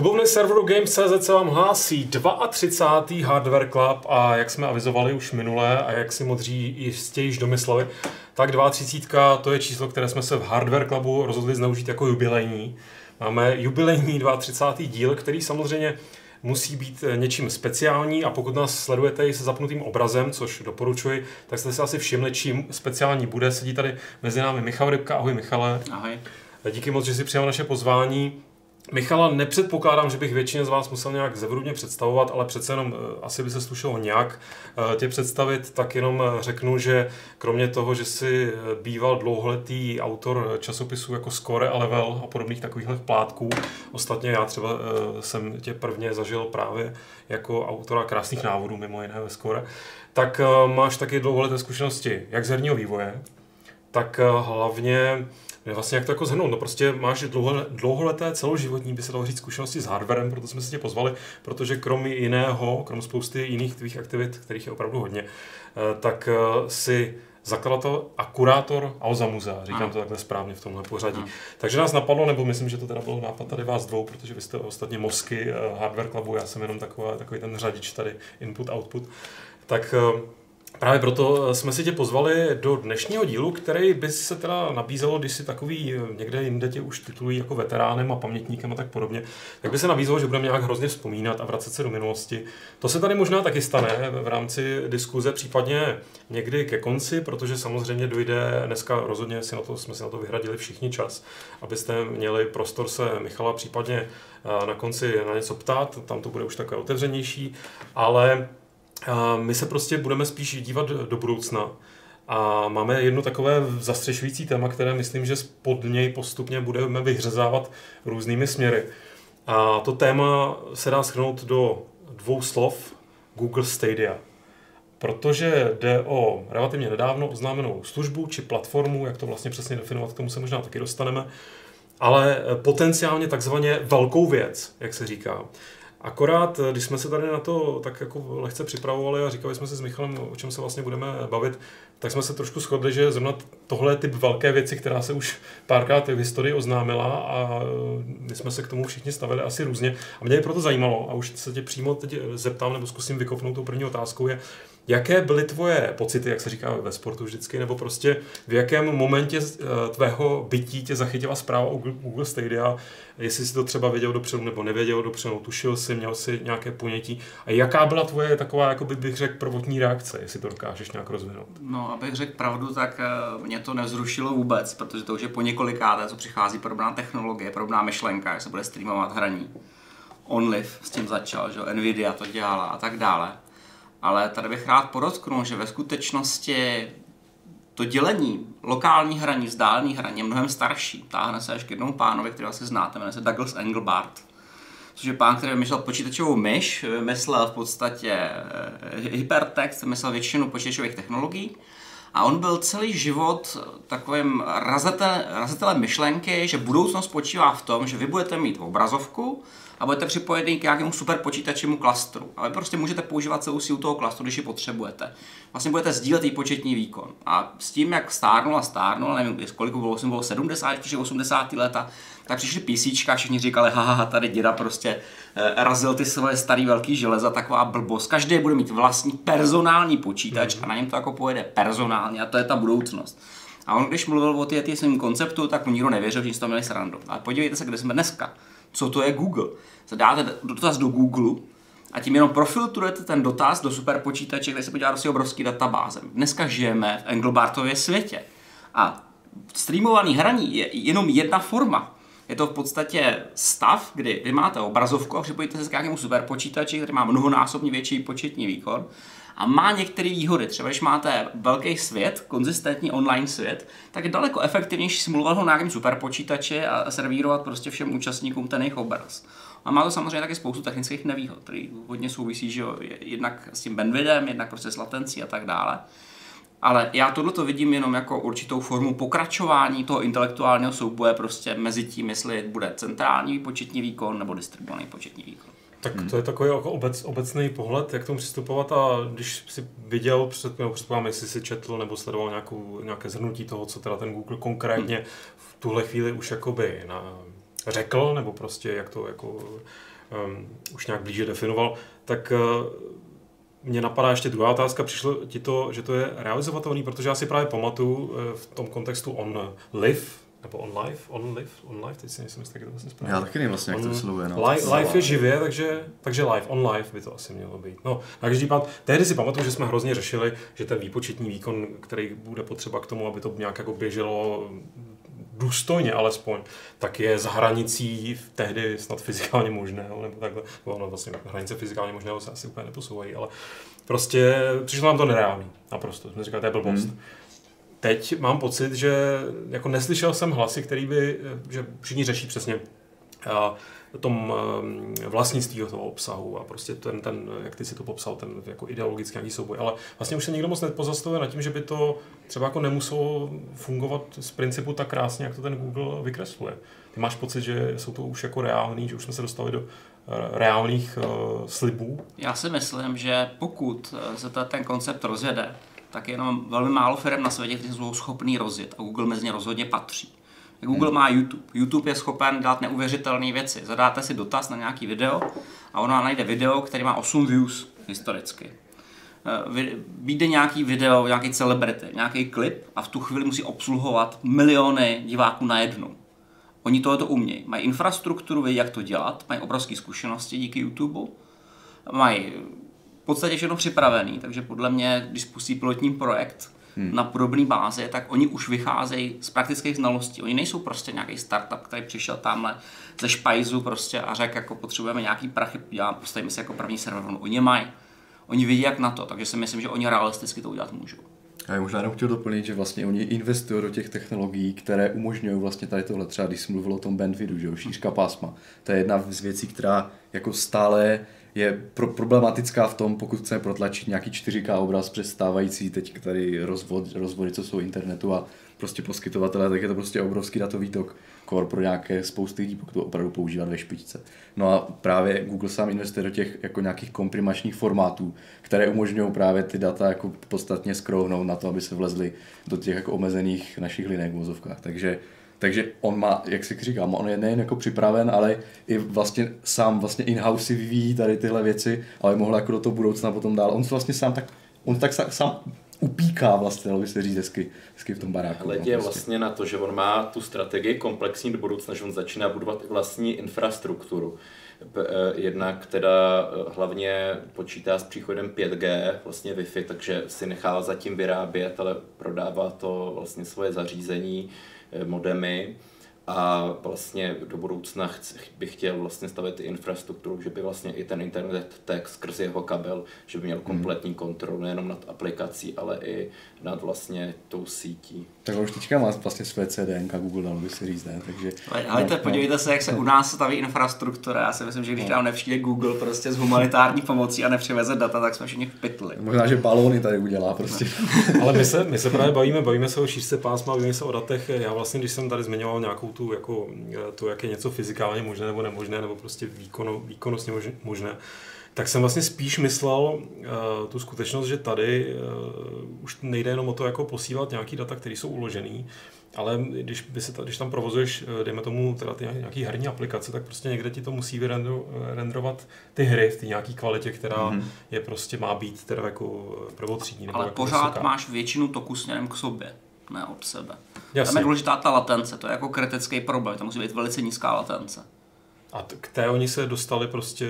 Klubovny serveru Games.cz se vám hlásí 32. Hardware Club a jak jsme avizovali už minule a jak si modří jistě již domysleli, tak 32. to je číslo, které jsme se v Hardware Clubu rozhodli zneužít jako jubilejní. Máme jubilejní 32. díl, který samozřejmě musí být něčím speciální a pokud nás sledujete i se zapnutým obrazem, což doporučuji, tak jste si asi všimli, čím speciální bude. Sedí tady mezi námi Michal Rybka. Ahoj Michale. Ahoj. Díky moc, že si přijal naše pozvání. Michala nepředpokládám, že bych většině z vás musel nějak zevrubně představovat, ale přece jenom eh, asi by se slušelo nějak eh, tě představit, tak jenom eh, řeknu, že kromě toho, že jsi býval dlouholetý autor časopisů jako Score a Level a podobných takovýchhle plátků, ostatně já třeba jsem tě prvně zažil právě jako autora krásných návodů, mimo jiné ve Score, tak máš taky dlouholeté zkušenosti jak z herního vývoje, tak hlavně vlastně jak to jako zhrnout? No prostě máš dlouho, dlouholeté celoživotní, by se dalo říct, zkušenosti s hardwarem, proto jsme se tě pozvali, protože krom jiného, krom spousty jiných tvých aktivit, kterých je opravdu hodně, eh, tak eh, si zakladatel a kurátor Alza Muzea, říkám ano. to takhle správně v tomhle pořadí. Ano. Takže nás napadlo, nebo myslím, že to teda byl nápad tady vás dvou, protože vy jste ostatně mozky eh, Hardware Clubu, já jsem jenom taková, takový ten řadič tady, input, output. Tak Právě proto eh, jsme si tě pozvali do dnešního dílu, který by se teda nabízelo, když si takový eh, někde jinde tě už titulují jako veteránem a pamětníkem a tak podobně, tak by se nabízelo, že budeme nějak hrozně vzpomínat a vracet se do minulosti. To se tady možná taky stane v rámci diskuze, případně někdy ke konci, protože samozřejmě dojde dneska rozhodně si na to, jsme si na to vyhradili všichni čas, abyste měli prostor se Michala případně eh, na konci na něco ptát, tam to bude už takové otevřenější, ale my se prostě budeme spíš dívat do budoucna. A máme jedno takové zastřešující téma, které myslím, že pod něj postupně budeme vyhřezávat různými směry. A to téma se dá schrnout do dvou slov Google Stadia. Protože jde o relativně nedávno oznámenou službu či platformu, jak to vlastně přesně definovat, k tomu se možná taky dostaneme, ale potenciálně takzvaně velkou věc, jak se říká. Akorát, eh, když jsme se tady na to tak jako lehce připravovali a říkali jsme si s Michalem, o čem se vlastně budeme bavit, tak jsme se trošku shodli, že zrovna tohle je typ velké věci, která se už párkrát v historii oznámila a eh, my jsme se k tomu všichni stavili asi různě. A mě je proto zajímalo, a už se tě přímo teď zeptám, nebo zkusím vykopnout tou první otázkou, je, Jaké byly tvoje pocity, jak se říká ve sportu vždycky, nebo prostě v jakém momentě eh, tvého bytí tě zachytila zpráva o Google Stadia, jestli jsi to třeba věděl dopředu nebo nevěděl dopředu, tušil jsi, měl si nějaké ponětí a jaká byla tvoje taková, jako by bych řekl, prvotní reakce, jestli to dokážeš nějak rozvinout? No, abych řekl pravdu, tak eh, mě to nevzrušilo vůbec, protože to už je po několikáté, co přichází podobná technologie, podobná myšlenka, jak se bude streamovat hraní. OnLive s tím začal, že Nvidia to dělala a tak dále. Ale tady bych rád podotknul, že ve skutečnosti to dělení lokální hraní, vzdálení hraní je mnohem starší. Táhne se až k jednomu pánovi, kterého asi znáte, jmenuje se Douglas Engelbart. Což je pán, který vymyslel počítačovou myš, vymyslel v podstatě eh, hypertext, vymyslel většinu počítačových technologií. A on byl celý život takovým razatelem myšlenky, že budoucnost spočívá v tom, že vy budete mít obrazovku, a budete připojeni k nějakému super počítačímu klastru. A vy prostě můžete používat celou sílu toho klastru, když ji potřebujete. Vlastně budete sdílet i početní výkon. A s tím, jak stárnul a stárnul, nevím, kolik bylo, jsem bylo 70, přišli 80. leta, tak přišli PC všichni říkali, haha, tady děda prostě eh, razil ty svoje starý velký železa, taková blbost. Každý bude mít vlastní personální počítač mm-hmm. a na něm to jako pojede personálně a to je ta budoucnost. A on, když mluvil o té svém konceptu, tak mu nikdo nevěřil, že z toho měli srandu. Ale podívejte se, kde jsme dneska co to je Google. Zadáte dotaz do Google a tím jenom profiltrujete ten dotaz do superpočítače, kde se podívá do obrovský databáze. Dneska žijeme v Engelbartově světě a streamovaný hraní je jenom jedna forma. Je to v podstatě stav, kdy vy máte obrazovku a připojíte se k nějakému superpočítači, který má mnohonásobně větší početní výkon a má některé výhody. Třeba když máte velký svět, konzistentní online svět, tak je daleko efektivnější simulovat ho na nějakém superpočítači a servírovat prostě všem účastníkům ten jejich obraz. A má to samozřejmě taky spoustu technických nevýhod, který hodně souvisí, že jo, jednak s tím bandwidem, jednak prostě s latencí a tak dále. Ale já tohle to vidím jenom jako určitou formu pokračování toho intelektuálního souboje prostě mezi tím, jestli bude centrální početní výkon nebo distribuovaný početní výkon. Tak hmm. to je takový jako obec, obecný pohled, jak tomu přistupovat a když si viděl, před, nebo předpokládám, jestli si četl nebo sledoval nějakou, nějaké zhrnutí toho, co teda ten Google konkrétně hmm. v tuhle chvíli už jakoby na, řekl, nebo prostě jak to jako um, už nějak blíže definoval, tak uh, mě napadá ještě druhá otázka, přišlo ti to, že to je realizovatelný, protože já si právě pamatuju eh, v tom kontextu on live, nebo on live, on live, on live, teď si nejsem jistý, jak to vlastně správně. Já taky nevím vlastně, jak to sluje. No. Live, live je živě, takže, takže live, on live by to asi mělo být. No, na každý pád, tehdy si pamatuju, že jsme hrozně řešili, že ten výpočetní výkon, který bude potřeba k tomu, aby to nějak jako běželo důstojně alespoň, tak je za hranicí tehdy snad fyzikálně možné, nebo takhle, ono vlastně hranice fyzikálně možného se asi úplně neposouvají, ale prostě přišlo nám to nereálný, naprosto. Jsme říkali, to je blbost. Hmm. Teď mám pocit, že jako neslyšel jsem hlasy, který by, že všichni řeší přesně tom eh, vlastnictví toho obsahu a prostě ten, ten, jak ty si to popsal, ten jako ideologický nějaký souboj. Ale vlastně už se nikdo moc nepozastavuje nad tím, že by to třeba jako nemuselo fungovat z principu tak krásně, jak to ten Google vykresluje. Ty máš pocit, že jsou to už jako reální, že už jsme se dostali do eh, reálných slibů? Já si myslím, že pokud se ten koncept rozjede, tak je jenom velmi málo firm na světě, kteří jsou schopný rozjet a Google mezi ně rozhodně patří. Google hmm. má YouTube. YouTube je schopen dát neuvěřitelné věci. Zadáte si dotaz na nějaký video a ona najde video, který má 8 views historicky. Eh, vyjde nějaký video, nějaký celebrity, nějaký klip a v tu chvíli musí obsluhovat miliony diváků na jednu. Oni tohle to umějí. Mají infrastrukturu, vědí, jak to dělat, mají obrovské zkušenosti díky YouTube, mají v podstatě všechno připravený, takže podle mě, když spustí pilotní projekt, hmm. na podobné bázi, tak oni už vycházejí z praktických znalostí. Oni nejsou prostě nějaký startup, který přišel tamhle ze špajzu prostě a řekl, jako potřebujeme nějaký prachy, já postavíme se jako první server. Oni mají. Oni vidí jak na to, takže si myslím, že oni realisticky to udělat můžou. Já bych možná jenom chtěl doplnit, že vlastně oni investují do těch technologií, které umožňují vlastně tady tohle. Třeba když jsem mluvil o tom bandwidthu, že jo, šířka pásma. To je jedna z věcí, která jako stále je pro, problematická v tom, pokud chceme protlačit nějaký 4K obraz přes stávající teď tady rozvod, rozvody, co jsou internetu a prostě poskytovatele, tak je to prostě obrovský datový tok core pro nějaké spousty lidí, pokud to opravdu používat ve špičce. No a právě Google sám investuje do těch jako nějakých komprimačních formátů, které umožňují právě ty data jako podstatně skrouhnout na to, aby se vlezly do těch jako omezených našich linek v vozovkách. Takže takže on má, jak si říkám, on je nejen jako připraven, ale i vlastně sám vlastně in-house si vyvíjí tady tyhle věci, ale mohl jako do toho budoucna potom dál. On se vlastně sám tak, on tak sám upíká vlastně, dalo by se říct hezky, hezky v tom baráku. Hledě no, vlastně na to, že on má tu strategii komplexní do budoucna, že on začíná budovat vlastní infrastrukturu. Eh, jednak teda eh, hlavně počítá s příchodem 5G, vlastně Wi-Fi, takže si nechává zatím vyrábět, ale prodává to vlastně svoje zařízení, modemy a vlastně do budoucna bych chtěl vlastně stavět infrastrukturu, že by vlastně i ten internet tak skrz jeho kabel, že by měl hmm. kompletní kontrolu nejenom nad aplikací, ale i nad vlastně tou sítí. Tak už teďka má vlastně své CDN, Google dalo by si říct, ne? Takže, ale no, podívejte se, jak se u nás staví infrastruktura. Já si myslím, že když no. nám nepřijde Google prostě s humanitární pomocí a nepřiveze data, tak jsme všichni v pytli. Možná, že balóny tady udělá prostě. ale my se, my se právě bavíme, bavíme se o šířce pásma, bavíme se o datech. Já vlastně, když jsem tady zmiňoval nějakou tu, jako, to, jak je něco fyzikálně možné nebo nemožné, nebo prostě výkono, výkonnostně možné, tak jsem vlastně spíš myslel uh, tu skutečnost, že tady uh, už nejde jenom o to, jako posílat nějaký data, které jsou uložený, ale když, by se ta, když tam provozuješ, eh, dejme tomu, teda ty nějaký herní aplikace, tak prostě někde ti to musí vyrenderovat ty hry v té nějaké kvalitě, která mm-hmm. je prostě má být teda jako prvotřídní. Ale jako pořád vysoká. máš většinu toku směrem k sobě, ne od sebe. Jasně. Tam je důležitá ta latence, to je jako kritický problém, to musí být velice nízká latence. A k té oni se dostali prostě,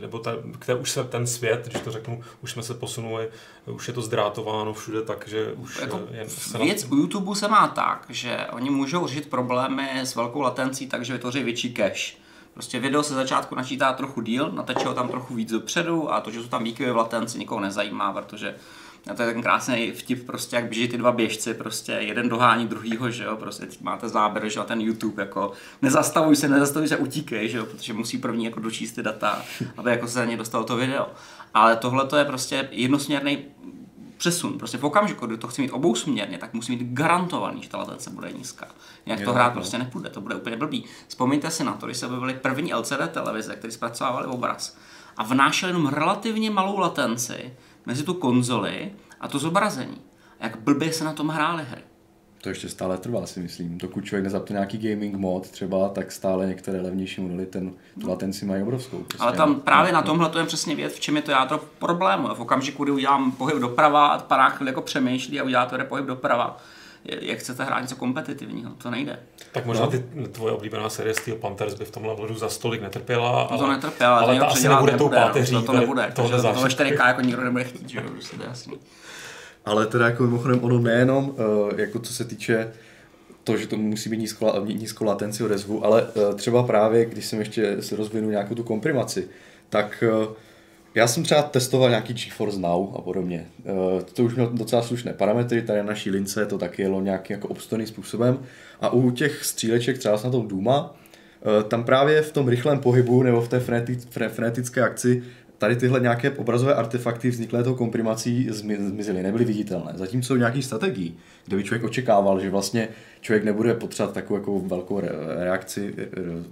nebo ta, k té už se ten svět, když to řeknu, už jsme se posunuli, už je to zdrátováno všude, takže už jako je Věc u YouTube se má tak, že oni můžou řešit problémy s velkou latencí, takže vytvoří větší cache. Prostě video se začátku načítá trochu díl, nateče ho tam trochu víc dopředu a to, že jsou tam výkyvy v latenci, nikoho nezajímá, protože a to je ten krásný vtip, prostě jak běží ty dva běžci, prostě jeden dohání druhýho, že jo, prostě teď máte záběr, že jo, ten YouTube, jako nezastavuj se, nezastavuj se, utíkej, že jo, protože musí první jako dočíst ty data, aby jako se za ně dostalo to video. Ale tohle to je prostě jednosměrný přesun. Prostě v okamžiku, kdy to chci mít obousměrně, tak musí mít garantovaný, že ta latence bude nízká. Jak to hrát no. prostě nepůjde, to bude úplně blbý. Vzpomeňte si na to, když se objevily první LCD televize, které zpracovávaly obraz a vnášely jenom relativně malou latenci, mezi tu konzoli a to zobrazení. Jak blbě se na tom hrály hry. To ještě stále trvá, si myslím. Dokud člověk nezapne nějaký gaming mod třeba, tak stále některé levnější modely ten, tu latenci mají obrovskou. Prostě. Ale tam právě na tomhle to je přesně věc, v čem je to jádro problému. V okamžiku, kdy udělám pohyb doprava a chvíli jako přemýšlí a udělá to pohyb doprava, jak chcete hrát něco kompetitivního, to nejde. Tak možná no. ty tvoje oblíbená série Steel Panthers by v tomhle ohledu za stolik netrpěla. Ale, to netrpěla, ale to asi nebude tou páteří. To, to nebude, to, to, to, to 4K jako nikdo nebude chtít, že jo, prostě to je jasný. Ale teda jako mimochodem ono nejenom, uh, jako co se týče to, že to musí být nízko, nízko latenci odezvu, ale uh, třeba právě, když jsem ještě si rozvinul nějakou tu komprimaci, tak uh, já jsem třeba testoval nějaký GeForce Now a podobně. Uh, to už mělo docela slušné parametry, tady na naší lince to taky jelo nějakým jako obstojným způsobem. A u těch stříleček, třeba na tom Duma, tam právě v tom rychlém pohybu nebo v té frenetické akci tady tyhle nějaké obrazové artefakty vzniklé tou komprimací zmizely, nebyly viditelné. Zatímco v nějaký strategii, kde by člověk očekával, že vlastně člověk nebude potřebovat takovou jako velkou reakci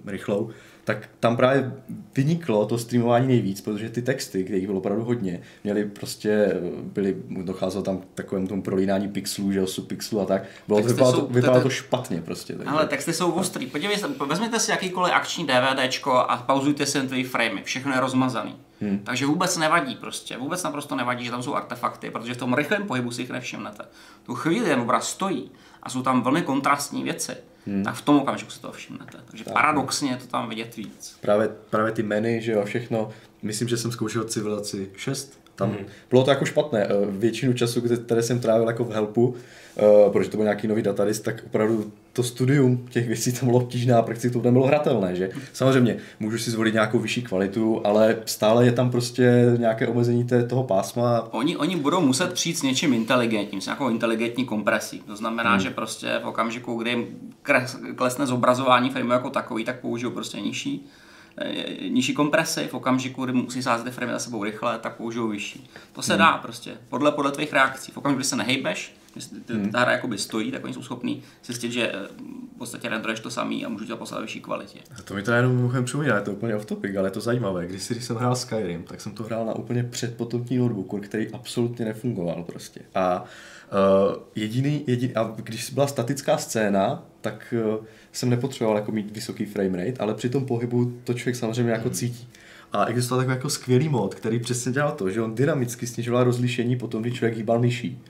rychlou, tak tam právě vyniklo to streamování nejvíc, protože ty texty, kde jich bylo opravdu hodně, měli prostě, byly, docházelo tam k takovému tomu prolínání pixelů, že subpixelů a tak. Bylo to, vypadalo, jsou, to, vypadalo to špatně prostě. Takže. Ale texty jsou ostrý. Podívejte, vezměte si jakýkoliv akční DVDčko a pauzujte si ty framey, všechno je rozmazaný. Hmm. Takže vůbec nevadí prostě, vůbec naprosto nevadí, že tam jsou artefakty, protože v tom rychlém pohybu si jich nevšimnete. Tu chvíli ten obraz stojí a jsou tam velmi kontrastní věci hmm. tak v tom okamžiku se toho všimnete. Takže tak, paradoxně je to tam vidět víc. Právě, právě ty meny, že jo, všechno. Myslím, že jsem zkoušel civilizaci 6. Tam hmm. bylo to jako špatné. Eh, většinu času, které jsem trávil jako v helpu, uh, protože to byl nějaký nový database, tak opravdu to studium těch věcí tam bylo obtížné a prakticky to nebylo hratelné, že? Samozřejmě, můžu si zvolit nějakou vyšší kvalitu, ale stále je tam prostě nějaké omezení té, toho pásma. Oni, oni budou muset přijít s něčím inteligentním, s nějakou inteligentní kompresí. To znamená, hmm. že prostě v okamžiku, kdy klesne zobrazování filmu jako takový, tak použijou prostě nižší eh, nižší kompresy, v okamžiku, kdy musí sázet ty framey za sebou rychle, tak použijou vyšší. To se hmm. dá prostě, podle, podle tvých reakcí. V okamžiku, kdy se nehejbeš, hmm. ta hra jakoby stojí, tak oni jsou schopní zjistit, že eh, v podstatě renderuješ to samý a můžu tě poslat vyšší kvalitě. A to mi to jenom mimochodem připomíná, je to úplně off topic, ale je to zajímavé. Když, si, když jsem hrál Skyrim, tak jsem to hrál na úplně předpotopní notebooku, který absolutně nefungoval prostě. A Uh, jediný, jediný, a když byla statická scéna, tak uh, jsem nepotřeboval jako mít vysoký frame rate, ale při tom pohybu to člověk samozřejmě jako cítí. A existoval takový jako skvělý mod, který přesně dělal to, že on dynamicky snižoval rozlišení potom, když člověk hýbal myší.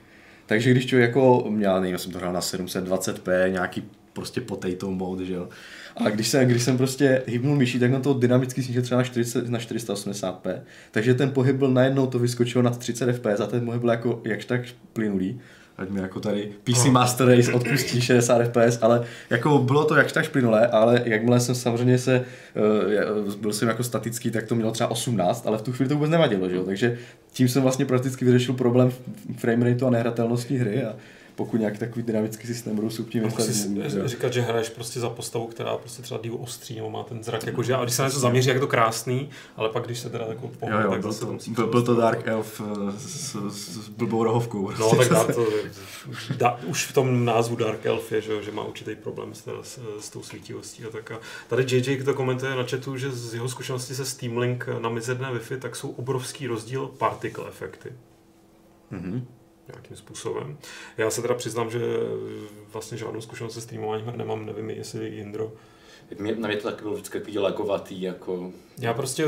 Takže když člověk jako měl, nevím, jsem to hrál na 720p, nějaký prostě potato mode, že jo. A když jsem, když jsem prostě hýbnul myší, tak na to dynamicky snížil třeba na, 40, na 480p. Takže ten pohyb byl najednou, to vyskočilo na 30 fps a ten pohyb byl jako jakž tak plynulý ať mi jako tady PC Master Race odpustí 60 fps, ale jako bylo to jakž tak plynulé, ale jakmile jsem samozřejmě se, uh, byl jsem jako statický, tak to mělo třeba 18, ale v tu chvíli to vůbec nevadilo, že jo? takže tím jsem vlastně prakticky vyřešil problém framerateu a nehratelnosti hry a pokud nějaký takový dynamický systém budou subtilně si říkat, že hraješ prostě za postavu, která prostě třeba díl ostří, nebo má ten zrak, jako, že, a když se na něco zaměří, jak je to krásný, ale pak když se teda jako pohne, jo, jo, tak byl, to, byl, byl, to Dark Elf eh, s, s, s blbou rohovkou. Prostě. No, tak dá to, dá, už v tom názvu Dark Elf je, že, že má určitý problém s, s, s tou svítivostí a tak. A tady JJ to komentuje na chatu, že z jeho zkušenosti se Steam Link na mizerné Wi-Fi, tak jsou obrovský rozdíl particle efekty. Mm-hmm nějakým způsobem. Já se teda přiznám, že vlastně žádnou zkušenost se streamováním nemám, nevím, jestli Jindro. Mě, na mě to taky bylo vždycky takový lagovatý, jako... Já prostě,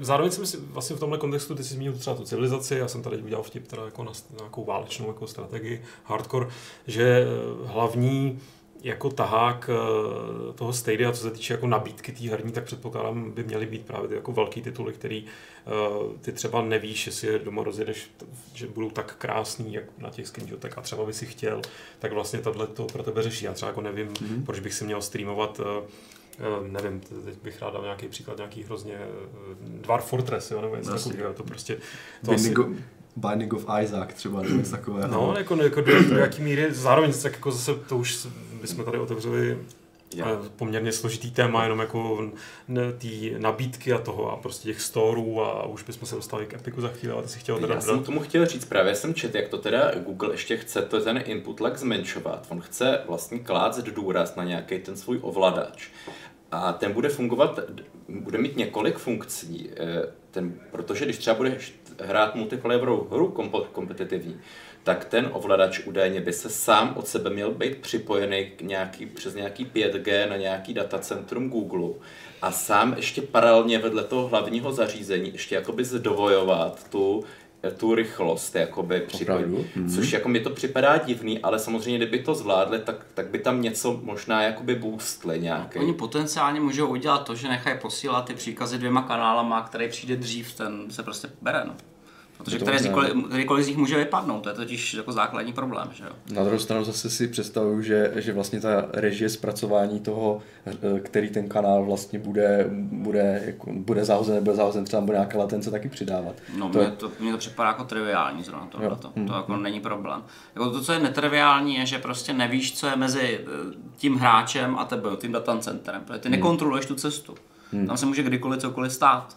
zároveň jsem si vlastně v tomhle kontextu, ty jsi zmínil třeba tu civilizaci, já jsem tady udělal vtip teda jako na nějakou válečnou jako strategii, hardcore, že hlavní jako tahák eh, toho Stadia, co se týče jako nabídky té herní, tak předpokládám, by měly být právě ty jako velký tituly, který uh, ty třeba nevíš, jestli je doma rozjedeš, že budou tak krásný, jak na těch screenshotech a třeba by si chtěl, tak vlastně tohle to pro tebe řeší. Já třeba jako nevím, mm-hmm. proč bych si měl streamovat uh, nevím, teď bych rád dal nějaký příklad, nějaký hrozně Dwarf Fortress, jo, nebo něco no, takového, to prostě... To asi... Binding of Isaac třeba, nebo něco takového. No, jako, jako do, do jaký míry, zároveň tak jako zase to už bychom tady otevřeli Yeah. poměrně složitý téma, jenom jako ty nabídky a toho a prostě těch storů a už bychom se dostali k Epiku za chvíli, ale ty si chtěl teda Já jsem tomu chtěl říct, právě jsem čet, jak to teda Google ještě chce to ten input lag zmenšovat. On chce vlastně klást důraz na nějaký ten svůj ovladač. A ten bude fungovat, bude mít několik funkcí, eh, ten, protože když třeba budeš hrát multiplayerovou hru kompetitivní, tak ten ovladač údajně by se sám od sebe měl být připojený k nějaký, přes nějaký 5G na nějaký datacentrum Google a sám ještě paralelně vedle toho hlavního zařízení ještě jakoby zdovojovat tu tu rychlost jakoby připojení. Mm-hmm. Což jako mi to připadá divný, ale samozřejmě kdyby to zvládli, tak, tak by tam něco možná jakoby boostli nějaký. Oni potenciálně můžou udělat to, že nechají posílat ty příkazy dvěma kanálama, který přijde dřív, ten se prostě bere. No. Protože které z, kterýkoliv z nich může vypadnout, to je totiž jako základní problém. Že jo? Na druhou stranu zase si představuju, že, že vlastně ta režie zpracování toho, eh, který ten kanál vlastně bude, bude, jako, bude zahozen, nebo zahozen, třeba bude nějaká latence taky přidávat. No, to, mně to, mně to připadá jako triviální zrovna tohle. To, to jako hmm. není problém. Jako to, co je netriviální, je, že prostě nevíš, co je mezi eh, tím hráčem a tebe, tím datacentrem, protože ty hmm. nekontroluješ tu cestu. Hmm. Tam se může kdykoliv cokoliv stát.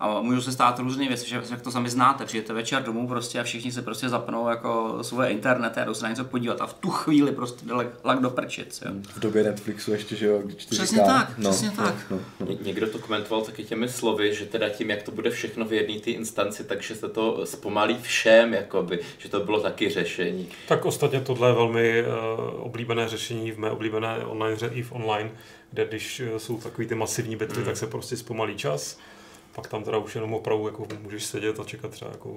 A můžou se stát různé věci, že jak to sami znáte, přijete večer domů prostě a všichni se prostě zapnou jako svoje internety a jdou se na něco podívat a v tu chvíli prostě jde lak do prčic. Jo. V době Netflixu ještě, že jo? Přesně říká, tak, no, přesně no, tak. No, no. Ně- někdo to komentoval taky těmi slovy, že teda tím, jak to bude všechno v jedné té instanci, takže se to zpomalí všem, jakoby, že to bylo taky řešení. Tak ostatně tohle je velmi uh, oblíbené řešení v mé oblíbené online hře i v online, kde když eh, jsou takový ty masivní bitvy, mm. tak se prostě zpomalí čas pak tam teda už jenom opravdu jako můžeš sedět a čekat třeba jako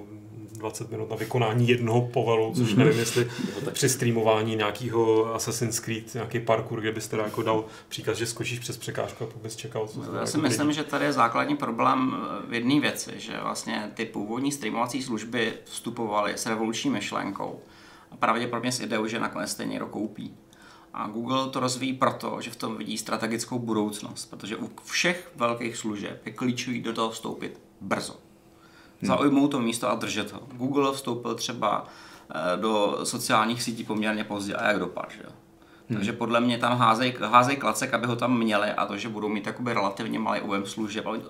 20 minut na vykonání jednoho povalu, což nevím, jestli při streamování nějakého Assassin's Creed, nějaký parkour, kde bys teda jako dal příkaz, že skočíš přes překážku a pak bys čekal. Co Já si jako myslím, lidi. že tady je základní problém v jedné věci, že vlastně ty původní streamovací služby vstupovaly s revoluční myšlenkou a pravděpodobně s ideou, že nakonec stejně koupí. A Google to rozvíjí proto, že v tom vidí strategickou budoucnost, protože u všech velkých služeb je klíčový do toho vstoupit brzo. Hmm. Zaujmout to místo a držet ho. Google vstoupil třeba eh, do sociálních sítí poměrně pozdě a jak dopad, že jo? Hmm. Takže podle mě tam házej, házej klacek, aby ho tam měli a to, že budou mít takoby relativně malý objem služeb, eh,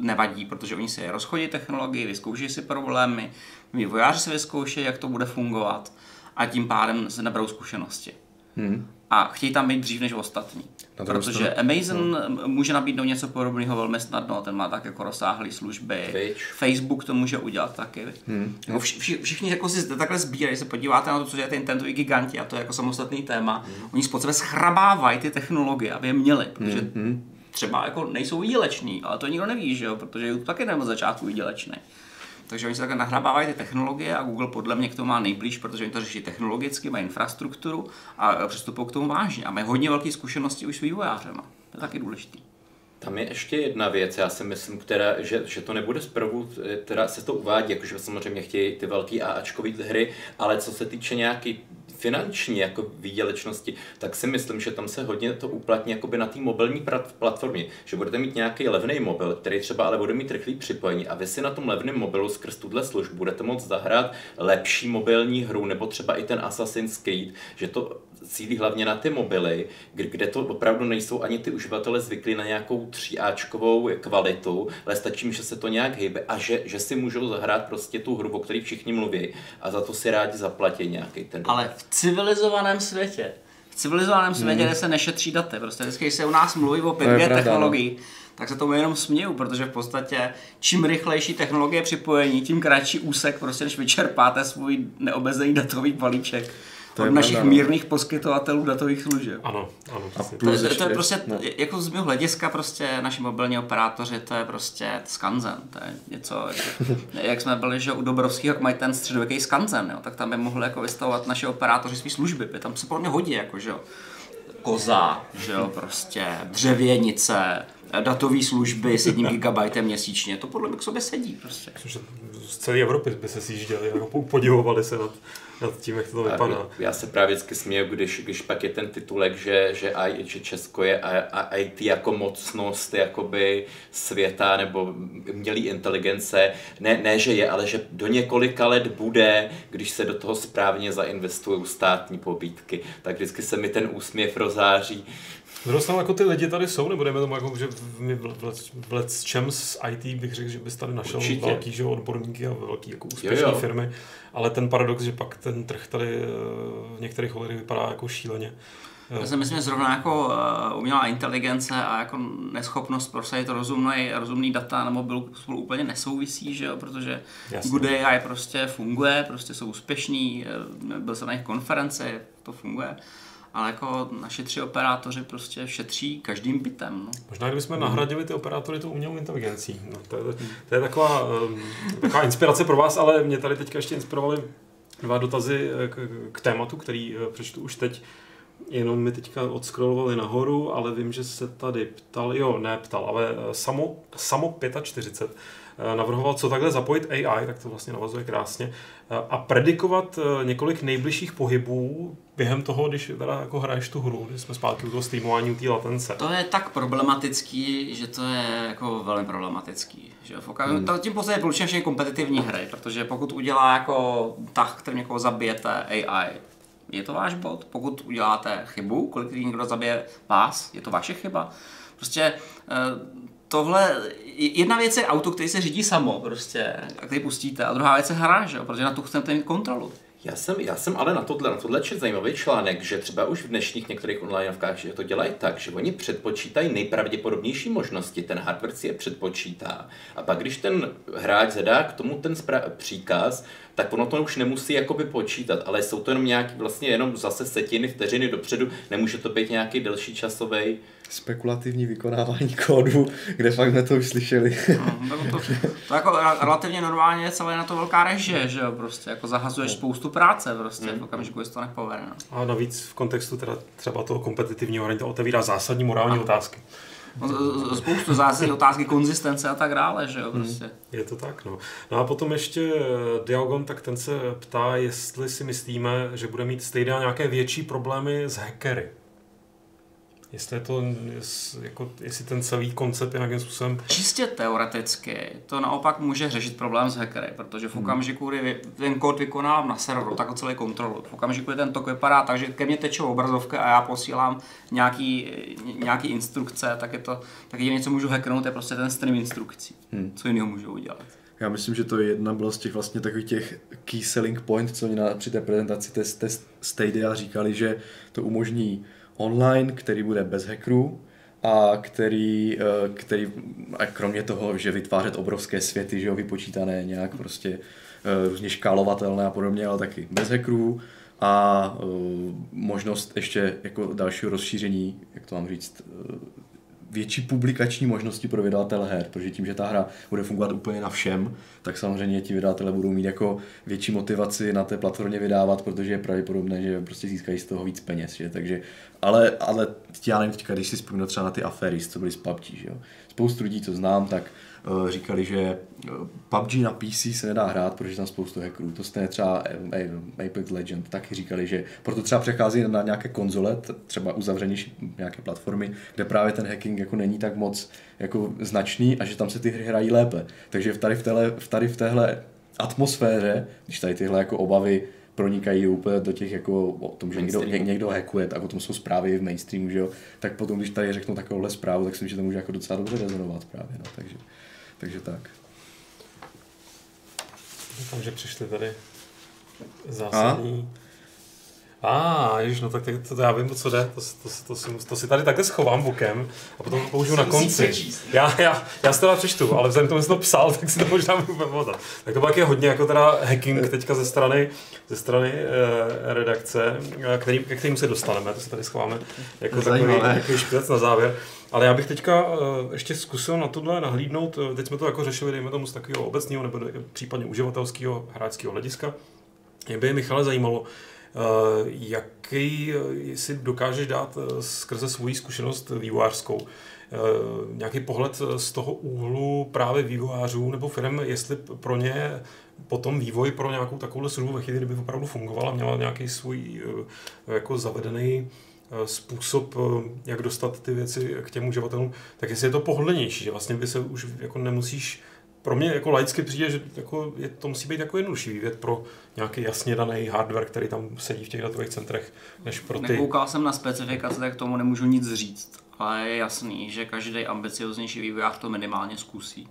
nevadí, protože oni si rozchodí technologii, vyzkouší si problémy, vývojáři si vyzkouší, jak to bude fungovat a tím pádem se neberou zkušenosti. Hmm a chtějí tam být dřív než ostatní. Protože Amazon no. může nabídnout něco podobného velmi snadno, ten má tak jako rozsáhlé služby. Page. Facebook to může udělat taky. Hmm. Jako vš, vš, všichni jako si takhle sbírají, se podíváte na to, co dělají ty intentoví giganti, a to je jako samostatný téma. Hmm. Oni spod sebe schrabávají ty technologie, aby je měli, protože hmm. třeba jako nejsou výjileční, ale to nikdo neví, že jo? protože YouTube taky nebyl začátku výdělečný. Takže oni se takhle nahrabávají ty technologie a Google podle mě k tomu má nejblíž, protože oni to řeší technologicky, mají infrastrukturu a přistupují k tomu vážně. A mají hodně velké zkušenosti už s vývojářema. To je taky důležité. Tam je ještě jedna věc, já si myslím, která, že, že to nebude zprvu, teda se to uvádí, jakože samozřejmě chtějí ty velké AAčkové hry, ale co se týče nějaký finanční jako výdělečnosti, tak si myslím, že tam se hodně to uplatní jakoby na té mobilní platformě, že budete mít nějaký levný mobil, který třeba ale bude mít rychlý připojení a vy si na tom levném mobilu skrz tuhle službu budete moct zahrát lepší mobilní hru nebo třeba i ten Assassin's Creed, že to cílí hlavně na ty mobily, kde to opravdu nejsou ani ty uživatelé zvyklí na nějakou tříáčkovou kvalitu, ale stačí, že se to nějak hýbe a že, že si můžou zahrát prostě tu hru, o které všichni mluví a za to si rádi zaplatí nějaký ten. Ale v civilizovaném světě, v civilizovaném světě, hmm. kde se nešetří daty, prostě vždycky se u nás mluví o 5G no. technologii, tak se tomu jenom směju, protože v podstatě čím rychlejší technologie připojení, tím kratší úsek, prostě než vyčerpáte svůj neobezený datový balíček to od našich pravda, no. mírných poskytovatelů datových služeb. Ano, ano. To, to, to, je prostě, no. jako z mého hlediska prostě naši mobilní operátoři, to je prostě skanzen, to je něco, jak, jak jsme byli, že u Dobrovského, jak mají ten středověký skanzen, jo, tak tam by mohli jako vystavovat naše operátoři své služby, tam se podle mě hodí, jako, že jo. Koza, že jo, prostě dřevěnice, datové služby s jedním gigabajtem měsíčně, to podle mě k sobě sedí prostě. Z celé Evropy by se sjížděli, jako podivovali se nad nad tím, jak to vypadá. Já se právě vždycky směju, když, když pak je ten titulek, že, že, I, že Česko je IT jako mocnost jakoby světa nebo umělý inteligence. Ne, ne, že je, ale že do několika let bude, když se do toho správně zainvestují státní pobídky. Tak vždycky se mi ten úsměv rozáří. Druhou jako ty lidi tady jsou, nebo dejme tomu, jako, že v, v, v Let's čem z IT bych řekl, že bys tady našel Určitě. velký že, odborníky a velký jako úspěšné firmy, ale ten paradox, že pak ten trh tady eh, v některých ohledech vypadá jako šíleně. Já si myslím, že zrovna jako uh, umělá inteligence a jako neschopnost prosadit rozumný, rozumný data na mobilu spolu úplně nesouvisí, že jo? protože Jasně. Good AI prostě funguje, prostě jsou úspěšní, eh, byl jsem na jejich konferenci, to funguje ale jako naši tři operátoři prostě šetří každým bytem. No. Možná kdybychom hmm. nahradili ty operátory tou umělou inteligencí. No, to, je, to je taková, um, taková inspirace pro vás, ale mě tady teďka ještě inspirovali dva dotazy eh, k, k tématu, který eh, přečtu už teď. Jenom mi teďka odscrollovali nahoru, ale vím, že se tady ptal, jo, ne ptal, ale eh, samo, samo 45 navrhoval, co takhle zapojit AI, tak to vlastně navazuje krásně, a predikovat několik nejbližších pohybů během toho, když teda jako hraješ tu hru, když jsme zpátky u toho streamování, u té latence. To je tak problematický, že to je jako velmi problematický. Že v okam... hmm. Tím posledně je všechny kompetitivní hry, protože pokud udělá jako tah, který někoho zabijete AI, je to váš bod. Pokud uděláte chybu, kolik někdo zabije vás, je to vaše chyba. Prostě eh, tohle, jedna věc je auto, který se řídí samo prostě, a který pustíte, a druhá věc je hra, že? protože na to chcete mít kontrolu. Já jsem, já jsem ale na tohle, na tohle čet zajímavý článek, že třeba už v dnešních některých onlineovkách, že to dělají tak, že oni předpočítají nejpravděpodobnější možnosti, ten hardware si je předpočítá. A pak, když ten hráč zadá k tomu ten příkaz, tak ono to už nemusí jakoby počítat, ale jsou to jenom nějaký vlastně jenom zase setiny, vteřiny dopředu, nemůže to být nějaký delší časový spekulativní vykonávání kódu, kde fakt jsme to už slyšeli. No, to, to, jako relativně normálně je celé na to velká režie, že jo, prostě, jako zahazuješ spoustu práce prostě, mm. v okamžiku, jestli to nepovede. No. A navíc v kontextu teda třeba toho kompetitivního hraní to otevírá zásadní morální Aha. otázky. No, spoustu zásadní otázky konzistence a tak dále, že jo, hmm. prostě. Je to tak, no. No a potom ještě eh, Diagon, tak ten se ptá, jestli si myslíme, že bude mít stejně nějaké větší problémy s hackery. Jestli, je to, jako, jestli ten celý koncept je nějakým způsobem... Čistě teoreticky to naopak může řešit problém s hackery, protože v hmm. okamžiku, kdy ten kód vykonávám na serveru, tak ho celý kontrolu. V okamžiku, kdy ten tok vypadá tak, že ke mně tečou obrazovka a já posílám nějaký, nějaký instrukce, tak je to, tak jediné, co můžu hacknout, je prostě ten stream instrukcí. Hmm. Co jiného můžu udělat? Já myslím, že to je jedna byla z těch vlastně takových těch key selling point, co oni na, při té prezentaci test, test Stadia říkali, že to umožní online, který bude bez hackerů a který, eh, který a kromě toho, že vytvářet obrovské světy, že jo, vypočítané nějak prostě eh, různě škálovatelné a podobně, ale taky bez hackerů a uh, možnost ještě jako dalšího rozšíření, jak to mám říct, větší publikační možnosti pro vydavatele her, protože tím, že ta hra bude fungovat úplně na všem, tak samozřejmě ti vydavatelé budou mít jako větší motivaci na té platformě vydávat, protože je pravděpodobné, že prostě získají z toho víc peněz. Že? Takže, ale, ale já nevím, teďka, když si vzpomínám třeba na ty afery, co byly z PUBG, že jo? spoustu lidí, co znám, tak říkali, že eh, PUBG na PC se nedá hrát, protože tam spoustu hackerů. To stejně třeba eh, Apex Legend taky říkali, že proto třeba přechází na nějaké konzole, třeba uzavřenější nějaké platformy, kde právě ten hacking jako není tak moc jako značný a že tam se ty hry hrají lépe. Takže tady v, téhle, tady v téhle atmosféře, když tady tyhle jako obavy pronikají úplně do těch jako o tom, že někdo, ně, někdo hackuje, tak o tom jsou zprávy v mainstreamu, že jo, tak potom, když tady řeknu takovouhle zprávu, tak si myslím, že to může jako docela dobře rezonovat právě, no, takže, takže tak. Doufám, že přišli tady zásadní... A? A, ah, ježiš, no tak to, to, já vím, co jde, to, to, to, to, si, to si tady takhle schovám bokem a potom to použiju na konci. Já, já, já si to přečtu, ale vzhledem k tomu, že jsem to psal, tak si to možná můžu pamatovat. Tak to je hodně jako teda hacking teďka ze strany, ze strany uh, redakce, eh, který, ke kterým se dostaneme, to si tady schováme jako Zajímavé. takový, takový na závěr. Ale já bych teďka uh, ještě zkusil na tohle nahlídnout, teď jsme to jako řešili, dejme tomu z takového obecného nebo případně uživatelského hráčského hlediska. Mě by Michale zajímalo, Eh, jaký si dokážeš dát eh, skrze svoji zkušenost vývojářskou? Eh, nějaký pohled z toho úhlu právě vývojářů nebo firm, jestli pro ně potom vývoj pro nějakou takovou službu ve chvíli, kdyby opravdu fungovala, měla nějaký svůj jako zavedený způsob, jak dostat ty věci k těm uživatelům, tak jestli je to pohodlnější, že vlastně by se už jako nemusíš pro mě jako laicky přijde, že jako je, to musí být jako jednodušší vývět pro nějaký jasně daný hardware, který tam sedí v těch datových centrech, než pro ty... Nekoukal jsem na specifikace, tak tomu nemůžu nic říct, ale je jasný, že každý ambicioznější vývojář to minimálně zkusí.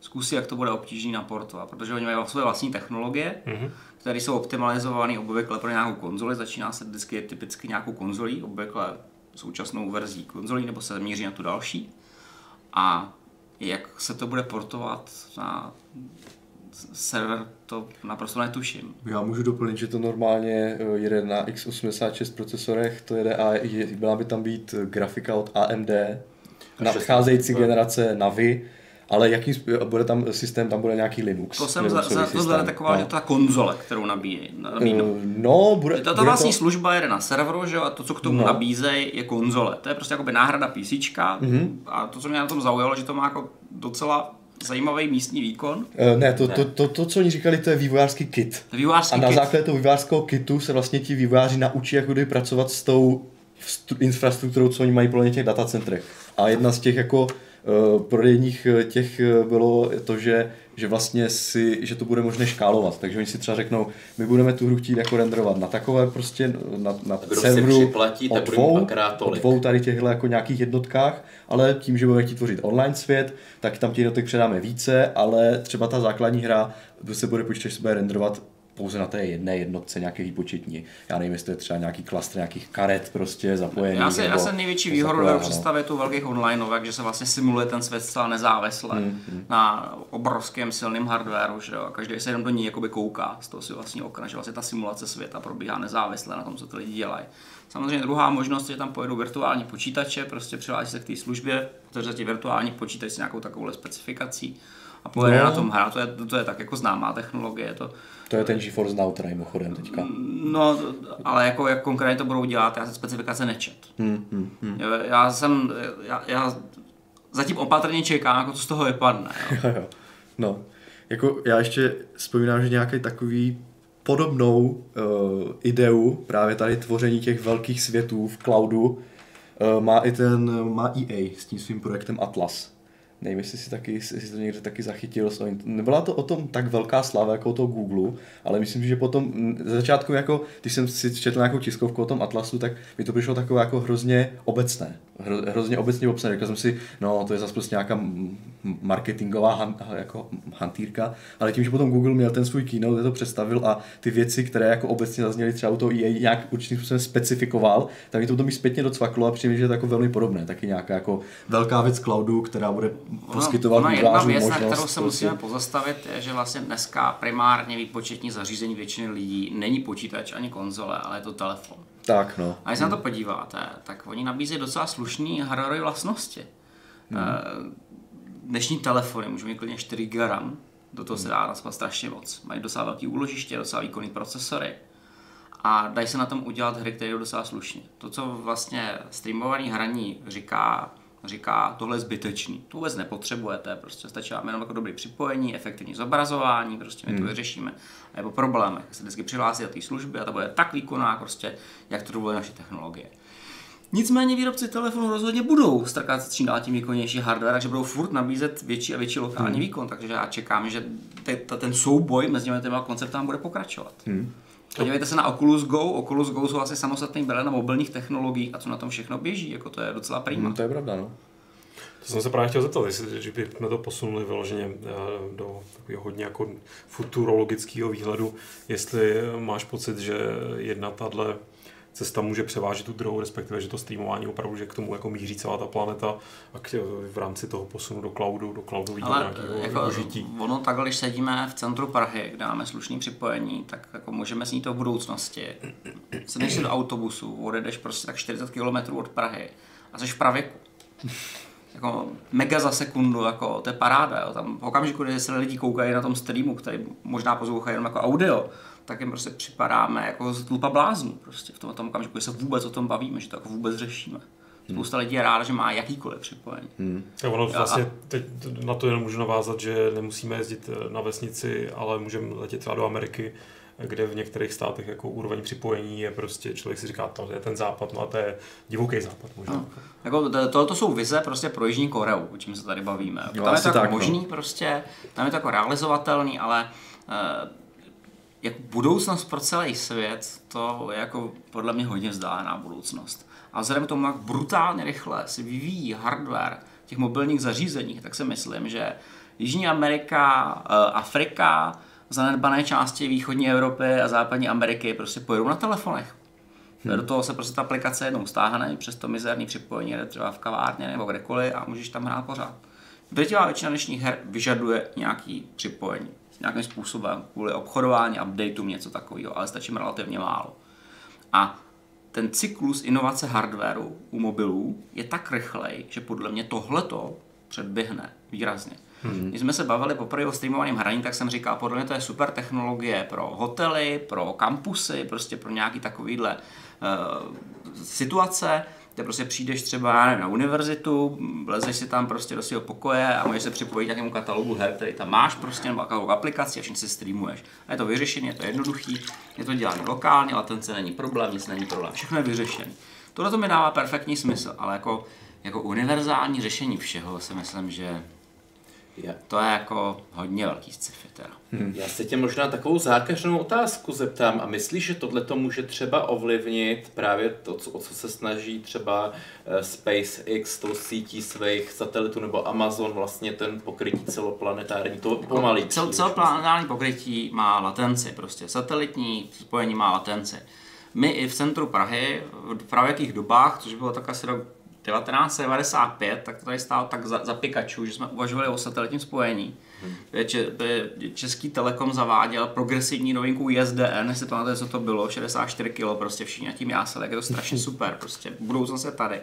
zkusí, jak to bude obtížný naportovat, protože oni mají své vlastní technologie, mm-hmm. které jsou optimalizovány obvykle pro nějakou konzoli, začíná se vždycky typicky nějakou konzolí, obvykle současnou verzí konzolí, nebo se míří na tu další. A jak se to bude portovat na server, to naprosto netuším. Já můžu doplnit, že to normálně eh, jede na x86 procesorech, to jede a je, byla by tam být grafika od AMD, nadcházející generace Navi, ale jaký bude tam systém, tam bude nějaký Linux. To jsem za, za to je taková no. ta konzole, kterou nabíjí. Uh, no, bude, to, to vlastní to... služba jede na serveru, že a to, co k tomu no. nabízejí, je konzole. To je prostě jako náhrada PC. Mm-hmm. A to, co mě na tom zaujalo, že to má jako docela zajímavý místní výkon? Uh, ne, to, ne. To, to, to, co oni říkali, to je vývojářský kit. Vývojářský a na kit. základě toho vývojářského kitu se vlastně ti vývojáři naučí, jak kdy pracovat s tou infrastrukturou, co oni mají pro těch datacentrech. A jedna z těch jako uh, prodejních eh, těch bylo to, že že vlastně si, že to bude možné škálovat. Takže oni si třeba řeknou, my budeme tu hru chtít jako renderovat na takové prostě, na, na serveru připlatí, o dvou, o dvou tady těchto jako nějakých jednotkách, ale tím, že budeme chtít tvořit online svět, tak tam těch jednotek předáme více, ale třeba ta základní hra se bude počítač se bude renderovat pouze na té jedné jednotce nějaké výpočetní. Já nevím, jestli to je třeba nějaký klastr nějakých karet prostě zapojený. Já si, já jsem největší výhodu dovedu představit tu velkých onlineovek, že se vlastně simuluje ten svět zcela nezávisle hmm, hmm. na obrovském silném hardwareu, že jo. Každý se jenom do ní jakoby kouká z toho si vlastně okna, že vlastně ta simulace světa probíhá nezávisle na tom, co ty lidi dělají. Samozřejmě druhá možnost je, že tam pojedu virtuální počítače, prostě přihlásí se k té službě, protože ti virtuální počítač s nějakou takovou specifikací a pojede no. na tom hrát. To je, to je tak jako známá technologie. To, to je ten GeForce Now teda mimochodem teďka. No, ale jako jak konkrétně to budou dělat, já se specifikace nečet. Hmm, hmm, hmm. Já jsem, já, já zatím opatrně čekám, jako co z toho vypadne. Jo. jo, No, jako já ještě vzpomínám, že nějaký takový podobnou uh, ideu právě tady tvoření těch velkých světů v cloudu uh, má i ten, má EA s tím svým projektem Atlas nevím, jestli si, taky, jestli to někde taky zachytil. Nebyla to o tom tak velká sláva jako o toho Google, ale myslím, že potom ze začátku, jako, když jsem si četl nějakou tiskovku o tom Atlasu, tak mi to přišlo takové jako hrozně obecné. Hro, hrozně obecně obsané. Říkal jsem si, no to je zase prostě nějaká marketingová han, jako hantýrka, ale tím, že potom Google měl ten svůj keynote, to představil a ty věci, které jako obecně zazněly třeba u toho EA nějak určitým způsobem specifikoval, tak mi to mi zpětně docvaklo a přijde, že je to jako velmi podobné. Taky nějaká jako velká věc cloudu, která bude poskytovat ona, ona jedna věc, možnost, na kterou se prostě... musíme pozastavit, je, že vlastně dneska primárně výpočetní zařízení většiny lidí není počítač ani konzole, ale je to telefon. Tak no. A když se na to podíváte, tak oni nabízejí docela slušný hardware vlastnosti. Hmm. Dnešní telefony můžou mít klidně 4 GB RAM, do toho se dá naspat strašně moc. Mají docela velký úložiště, docela výkonný procesory a dají se na tom udělat hry, které jsou docela slušně. To, co vlastně streamovaný hraní říká říká, tohle je zbytečný, to vůbec nepotřebujete, prostě stačí vám jenom jako dobrý připojení, efektivní zobrazování, prostě my to hmm. vyřešíme. A nebo problémech, se vždycky přihlásí do té služby a to bude tak výkonná, prostě, jak to dovolí naše technologie. Nicméně výrobci telefonů rozhodně budou strkat čím dál tím výkonnější hardware, takže budou furt nabízet větší a větší lokální hmm. výkon, takže já čekám, že te, te, ten souboj mezi těmi konceptami bude pokračovat. Hmm. Podívejte se na Oculus Go. Oculus Go jsou asi samostatný brand na mobilních technologiích a co na tom všechno běží, jako to je docela prima. Hmm, to je pravda, no. To jsem se právě chtěl zeptat, jestli že bychom to posunuli vyloženě eh, do takového hodně jako futurologického výhledu, jestli máš pocit, že jedna tahle cesta může převážit tu druhou, respektive, že to streamování opravdu, že k tomu jako míří celá ta planeta a k, v rámci toho posunu do cloudu, do cloudového nějakého jako užití. Ono takhle, když sedíme v centru Prahy, kde máme slušný připojení, tak jako můžeme snít to v budoucnosti. Sedneš si do autobusu, odjedeš prostě tak 40 km od Prahy a jsi v pravěku. jako mega za sekundu, jako to je paráda, jo. tam v okamžiku, kdy se lidi koukají na tom streamu, který možná poslouchají jenom jako audio, tak jim prostě připadáme jako tlupa bláznů prostě v tom, tom okamžiku, že se vůbec o tom bavíme, že to jako vůbec řešíme. Spousta lidí je ráda, že má jakýkoliv připojení. Hmm. Tak ono vlastně teď na to jenom můžu navázat, že nemusíme jezdit eh, na vesnici, ale můžeme letět třeba do Ameriky, kde v některých státech jako úroveň připojení je prostě, člověk si říká, to je ten západ, no a to je divoký západ možná. No. Jako, to, to jsou vize prostě pro Jižní Koreu, o čem se tady bavíme. Jo, tam je to jako tak, no. možný no. prostě, tam je to jako realizovatelný, ale uh, jak budoucnost pro celý svět, to je jako podle mě hodně vzdálená budoucnost. A vzhledem k tomu, jak brutálně rychle se vyvíjí hardware těch mobilních zařízeních, tak si myslím, že Jižní Amerika, eh, Afrika, zanedbané části východní Evropy a západní Ameriky prostě pojedou na telefonech. Hmm. Do toho se prostě ta aplikace jednou stáhne, přes to mizerný připojení jde třeba v kavárně nebo kdekoliv a můžeš tam hrát pořád. Drtivá většina dnešních her vyžaduje nějaký připojení. Nějakým způsobem, kvůli obchodování, updateům, něco takového, ale stačí relativně málo. A ten cyklus inovace hardwareu u mobilů je tak rychlej, že podle mě tohleto předběhne výrazně. Hmm. Když jsme se bavili poprvé o streamovaném hraní, tak jsem říkal, podle mě to je super technologie pro hotely, pro kampusy, prostě pro nějaký takovýhle uh, situace, kde prostě přijdeš třeba nevím, na univerzitu, lezeš si tam prostě do svého pokoje a můžeš se připojit k nějakému katalogu her, který tam máš prostě, nebo katalogu aplikací a všechny si streamuješ. A je to vyřešené, je to jednoduchý, je to dělané lokálně, latence není problém, nic není problém, všechno je vyřešené. Tohle to mi dává perfektní smysl, ale jako, jako univerzální řešení všeho si myslím, že je. To je jako hodně velký sci-fi teda. Hmm. Já se tě možná takovou zákařnou otázku zeptám a myslíš, že tohle to může třeba ovlivnit právě to, co, o co se snaží třeba eh, SpaceX, tou sítí svých satelitů nebo Amazon, vlastně ten pokrytí celoplanetární, to pomalý. Cel, celoplanetární pokrytí má latenci prostě, satelitní spojení má latenci. My i v centru Prahy v pravěkých dobách, což bylo tak asi rok 1995, tak to tady stálo tak za, za Pikachu, že jsme uvažovali o satelitním spojení. Hmm. Český Telekom zaváděl progresivní novinku ISDN, jestli pamatujete, co to bylo, 64 kg, prostě všichni na tím jásali, jak je to strašně super, prostě budoucnost je tady.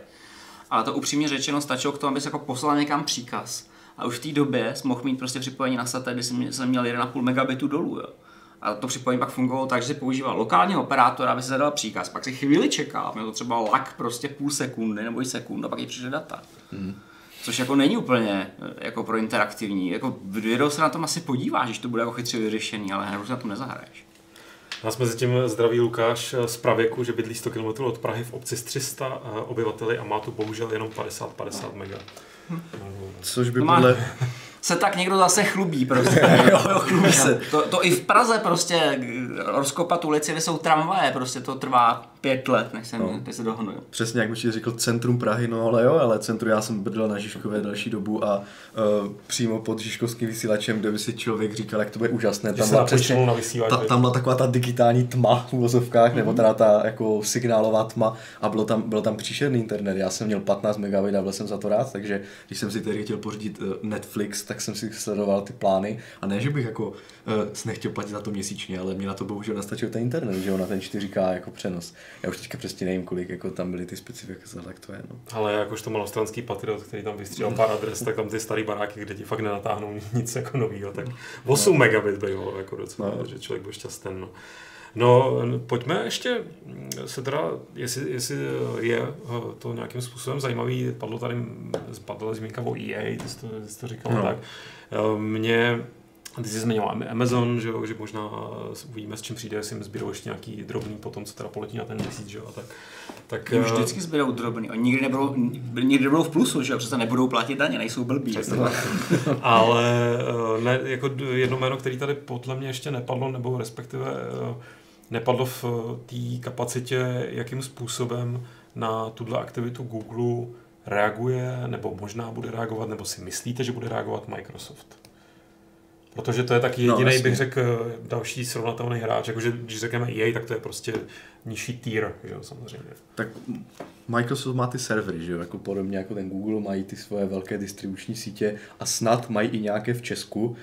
Ale to upřímně řečeno stačilo k tomu, abys jako poslal někam příkaz. A už v té době jsi mohl mít prostě připojení na satelit, kdy jsem měl 1,5 megabitu dolů. Jo. A to připojení pak fungovalo tak, že si používal lokálního operátora, aby se zadal příkaz, pak si chvíli čekal, měl to třeba lak prostě půl sekundy nebo i sekund a pak ji přišly data. Hmm. Což jako není úplně eh, jako pro interaktivní. Jako video se na tom asi podíváš, že to bude jako chytře vyřešený, ale hru se na tom nezahraješ. Nás mezi tím zdraví Lukáš z pravěku, že bydlí 100 km od Prahy v obci s 300 eh, obyvateli a má tu bohužel jenom 50-50 mega. Což by podle, se tak někdo zase chlubí prostě. jo, jo, chlubí se. To, to, i v Praze prostě rozkopat ulici, kde jsou tramvaje, prostě to trvá pět let, než se, no. než se dohnu. Přesně, jak bych řekl, centrum Prahy, no ale jo, ale centrum, já jsem bydlel na Žižkové další dobu a uh, přímo pod Žižkovským vysílačem, kde by si člověk říkal, jak to bude úžasné. Tam byla, přesně, na ta, tam byla taková ta digitální tma v uvozovkách, mm-hmm. nebo teda ta jako signálová tma a bylo tam, bylo tam příšerný internet. Já jsem měl 15 megabit a byl jsem za to rád, takže když jsem si tedy chtěl pořídit uh, Netflix, tak jsem si sledoval ty plány a ne, že bych jako uh, nechtěl platit za to měsíčně, ale mě na to bohužel nastačil ten internet, že jo, na ten 4K jako přenos. Já už teďka přesně nevím, kolik jako tam byly ty specifikace, tak to je. No. Ale jakožto malostranský patriot, který tam vystřílel pár adres, tak tam ty starý baráky, kde ti fakt nenatáhnou nic jako novýho, tak 8 no. megabit bylo jako docela, no. že člověk byl šťastný. No. No, pojďme ještě se teda, jestli, jestli je to nějakým způsobem zajímavý, padlo tady, padla zmínka o EA, ty jsi to, ty jsi to říkal no. tak. Mě ty jsi zmiňoval Amazon, že, jo, že možná uvidíme, s čím přijde, jestli jim zbydou ještě nějaký drobný potom, co teda poletí na ten měsíc, že jo, tak. tak Jim vždycky zbydou drobný, oni nikdy nebudou, nikdy nebudou v plusu, že jo, přece nebudou platit daně, nejsou blbí. Ale ne, jako jedno jméno, který tady podle mě ještě nepadlo, nebo respektive nepadlo v té kapacitě, jakým způsobem na tuhle aktivitu Google reaguje, nebo možná bude reagovat, nebo si myslíte, že bude reagovat Microsoft? Protože to je taky jediný, no, bych řekl, další srovnatelný hráč. Jakože když řekneme EA, tak to je prostě nižší tier, jo, samozřejmě. Tak Microsoft má ty servery, že jo, jako podobně jako ten Google mají ty svoje velké distribuční sítě a snad mají i nějaké v Česku.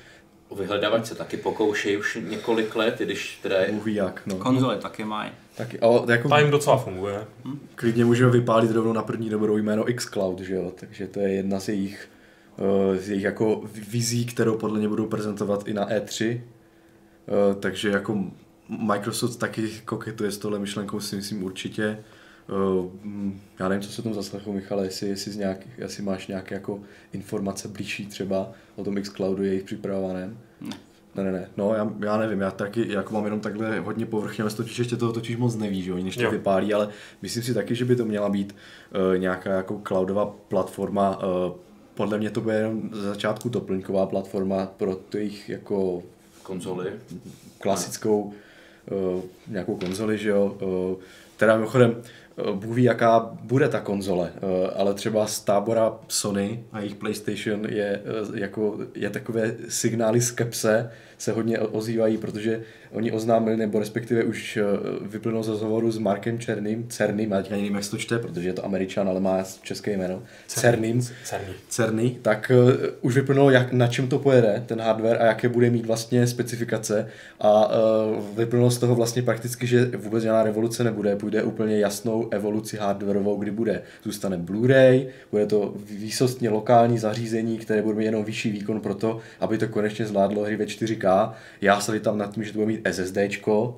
O vyhledávač se taky pokoušejí už několik let, když teda je... Bůh jak, no. Konzole taky mají. Taky, ale jako... Ta jim docela funguje. Hm? Klidně můžeme vypálit rovnou na první dobrou jméno xCloud, že jo, takže to je jedna z jejich Eh, z jejich jako vizí, kterou podle mě budou prezentovat i na E3. Eh, takže jako Microsoft taky koketuje s tohle myšlenkou, si myslím určitě. Eh, já nevím, co se tomu zaslechl, Michale, jestli, jestli, z nějak, jestli máš nějaké jako informace blížší třeba o tom Xcloudu jejich připravovaném. Ne. Ne, ne, ne. No, já, já nevím, já taky jako mám jenom takhle hodně povrchně, ale totiž ještě toho totiž moc neví, že oni ještě vypálí, ale myslím si taky, že by to měla být uh, nějaká jako cloudová platforma uh, podle mě to bude jenom za začátku doplňková platforma pro tu jejich jako konzoli. Klasickou uh, nějakou konzoli, že jo. Uh, Teda mimochodem, eh, Bůh ví, jaká bude ta konzole, eh, ale třeba z tábora Sony a jejich PlayStation je, eh, jako, je takové signály skepse, se hodně ozývají, protože oni oznámili, nebo respektive už vyplynou z rozhovoru s Markem Černým, Cerným, já teďka nevím, jak se to čte, protože je to američan, ale má české jméno, Cerným, Cerný. Cerný, tak uh, už vyplynulo, jak, na čem to pojede, ten hardware a jaké bude mít vlastně specifikace a uh, vyplynulo z toho vlastně prakticky, že vůbec žádná revoluce nebude, půjde úplně jasnou evoluci hardwareovou, kdy bude. Zůstane Blu-ray, bude to výsostně lokální zařízení, které bude mít jenom vyšší výkon pro to, aby to konečně zvládlo hry ve 4K. Já se tam nad tím, že to bude mít SSD,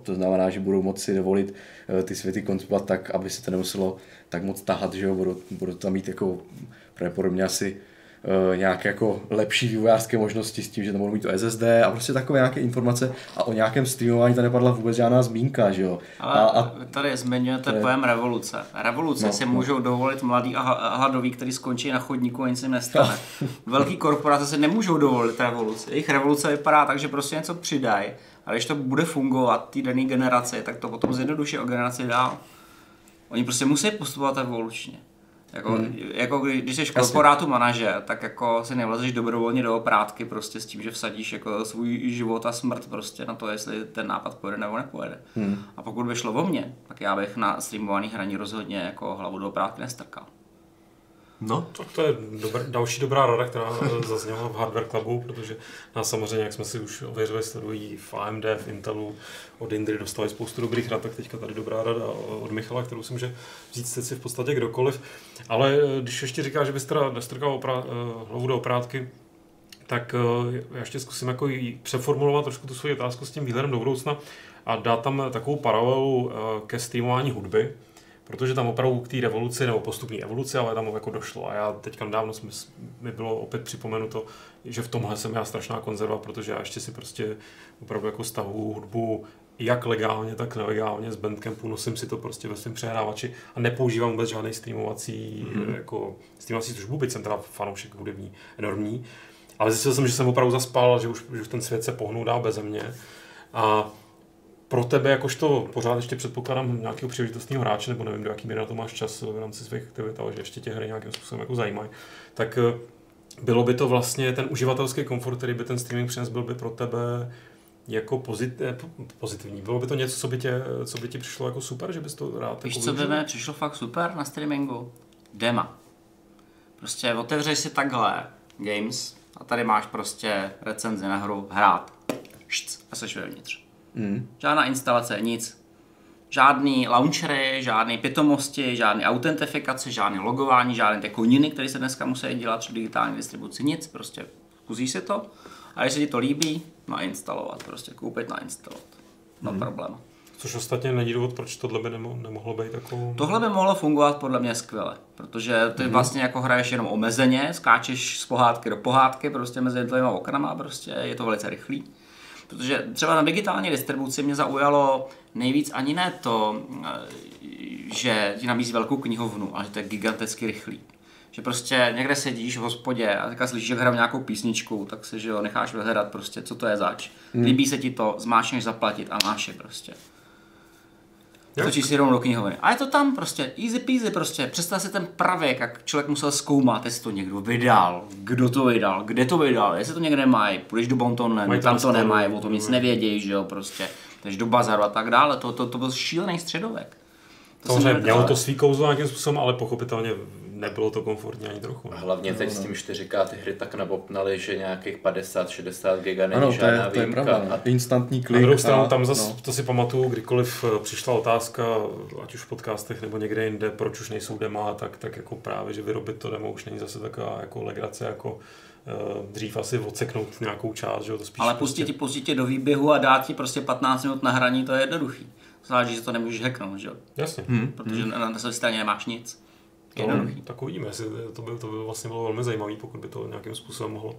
to znamená, že budou moci dovolit uh, ty světy koncipovat tak, aby se to nemuselo tak moc tahat, že jo, budou, budou tam mít jako pravděpodobně asi uh, nějaké jako lepší vývojářské možnosti s tím, že tam budou mít to SSD a prostě takové nějaké informace a o nějakém streamování tam nepadla vůbec žádná zmínka, že jo. Ale a, a tady zmiňujete je- pojem revoluce. Revoluce No, si no. můžou dovolit mladý a hladoví, který skončí na chodníku a nic se jim nestane. Velký korporace si nemůžou dovolit revoluci. Jejich revoluce vypadá tak, že prostě něco přidají. A když to bude fungovat té dané generaci, tak to potom zjednoduší o generaci dál. Oni prostě musí postupovat evolučně. Jako, hmm. jako kdy- když jsi korporátu manažer, tak jako si nevlezeš dobrovolně do oprátky prostě s tím, že vsadíš jako svůj život a smrt prostě na to, jestli ten nápad pojede nebo nepojede. Hmm. A pokud by šlo o mě, tak já bych na streamovaný hraní rozhodně jako hlavu do oprátky nestrkal. No, Tak to je dobr, další dobrá rada, která eh, zazněla v Hardware Clubu, protože nás samozřejmě, jak jsme si už ověřili, sledují v AMD, v Intelu, od Indry dostali spoustu dobrých rad, tak teďka tady dobrá rada od Michala, kterou si může vzít si v podstatě kdokoliv. Ale eh, když ještě říká, že bys teda nestrkal oprá, eh, hlavu do oprátky, tak eh, já ještě zkusím jako přeformulovat trošku tu svoji otázku s tím výhledem do budoucna a dát tam takovou paralelu eh, ke streamování hudby, protože tam opravdu k té revoluci, nebo postupní evoluci, ale tam jako došlo. A já teďka nedávno jsme, mi bylo opět připomenuto, že v tomhle jsem já strašná konzerva, protože já ještě si prostě opravdu jako stavu hudbu jak legálně, tak nelegálně z Bandcampu, nosím si to prostě ve svém přehrávači a nepoužívám vůbec žádný streamovací, mm-hmm. jako streamovací službu, byť jsem teda fanoušek hudební enormní. Ale zjistil jsem, že jsem opravdu zaspal, že už, že už ten svět se pohnul dál beze mě. A pro tebe, jakožto pořád ještě předpokládám nějakého příležitostného hráče, nebo nevím, do jaký míry na to máš čas v rámci svých aktivit, ale že ještě tě hry nějakým způsobem jako zajímají, tak eh, bylo by to vlastně ten uživatelský komfort, který by ten streaming přinesl, byl by pro tebe jako pozit, eh, pozitivní. Bylo by to něco, co by, tě, co by ti přišlo jako super, že bys to rád Víš, jako co by mi přišlo fakt super na streamingu? Dema. Prostě otevřeš si takhle Games a tady máš prostě recenzi na hru hrát. Šc, a seš vevnitř. Mm, Žádná instalace, nic. Žádný launchery, žádné pitomosti, žádné autentifikace, žádné logování, žádné ty koniny, které se dneska musí dělat při digitální distribuci, nic. Prostě zkusíš si to a když se ti to líbí, nainstalovat, prostě koupit, nainstalovat. No hmm. problém. Což ostatně není důvod, proč tohle by nemo, nemohlo být jako... Tohle by mohlo fungovat podle mě skvěle, protože ty mm-hmm. vlastně jako hraješ jenom omezeně, skáčeš z pohádky do pohádky, prostě mezi jednotlivými oknama, prostě je to velice rychlý. Protože třeba na digitální distribuci mě zaujalo nejvíc ani ne to, eh, že ti nabízí velkou knihovnu, ale že to je giganticky rychlý. Že prostě někde sedíš v hospodě a teďka slyšíš, jak hrajou nějakou písničku, tak si že jo, necháš vyhledat prostě, co to je zač. Líbí se ti to, zmáčneš zaplatit a máš je prostě. Točíš si rovnou do knihovny. A je to tam prostě, easy peasy prostě. Představ si ten pravěk, jak člověk musel zkoumat, jestli to někdo vydal, kdo to vydal, kde to vydal, jestli to někde mají, půjdeš do Mají tam to nemají, o tom nic nevědějí, že jo, prostě. Takže do bazaru a tak dále, to, to, to byl šílený středovek. To Samozřejmě mělo to svý kouzlo nějakým způsobem, ale pochopitelně nebylo to komfortní ani trochu. A hlavně teď s tím 4K ty hry tak nabopnaly, že nějakých 50-60 giga není ano, to je, žádná to je výjimka. pravda. A Instantní Na klik. druhou stranu, a- tam zase, no. to si pamatuju, kdykoliv eh, přišla otázka, ať už v podcastech nebo někde jinde, proč už nejsou dema, tak, tak jako právě, že vyrobit to demo už není zase taková jako legrace, jako uh, dřív asi odseknout nějakou část, že jo, to spíš Ale pustit ti, pustit tě do výběhu a dát ti prostě 15 minut na hraní, to je jednoduchý. Záleží, že to nemůžeš hacknout, že jo? Jasně. Hmm. Protože na, na své straně nemáš nic. To, Jednoduchý. tak uvidíme, jestli to by, to by vlastně bylo velmi zajímavé, pokud by to nějakým způsobem mohlo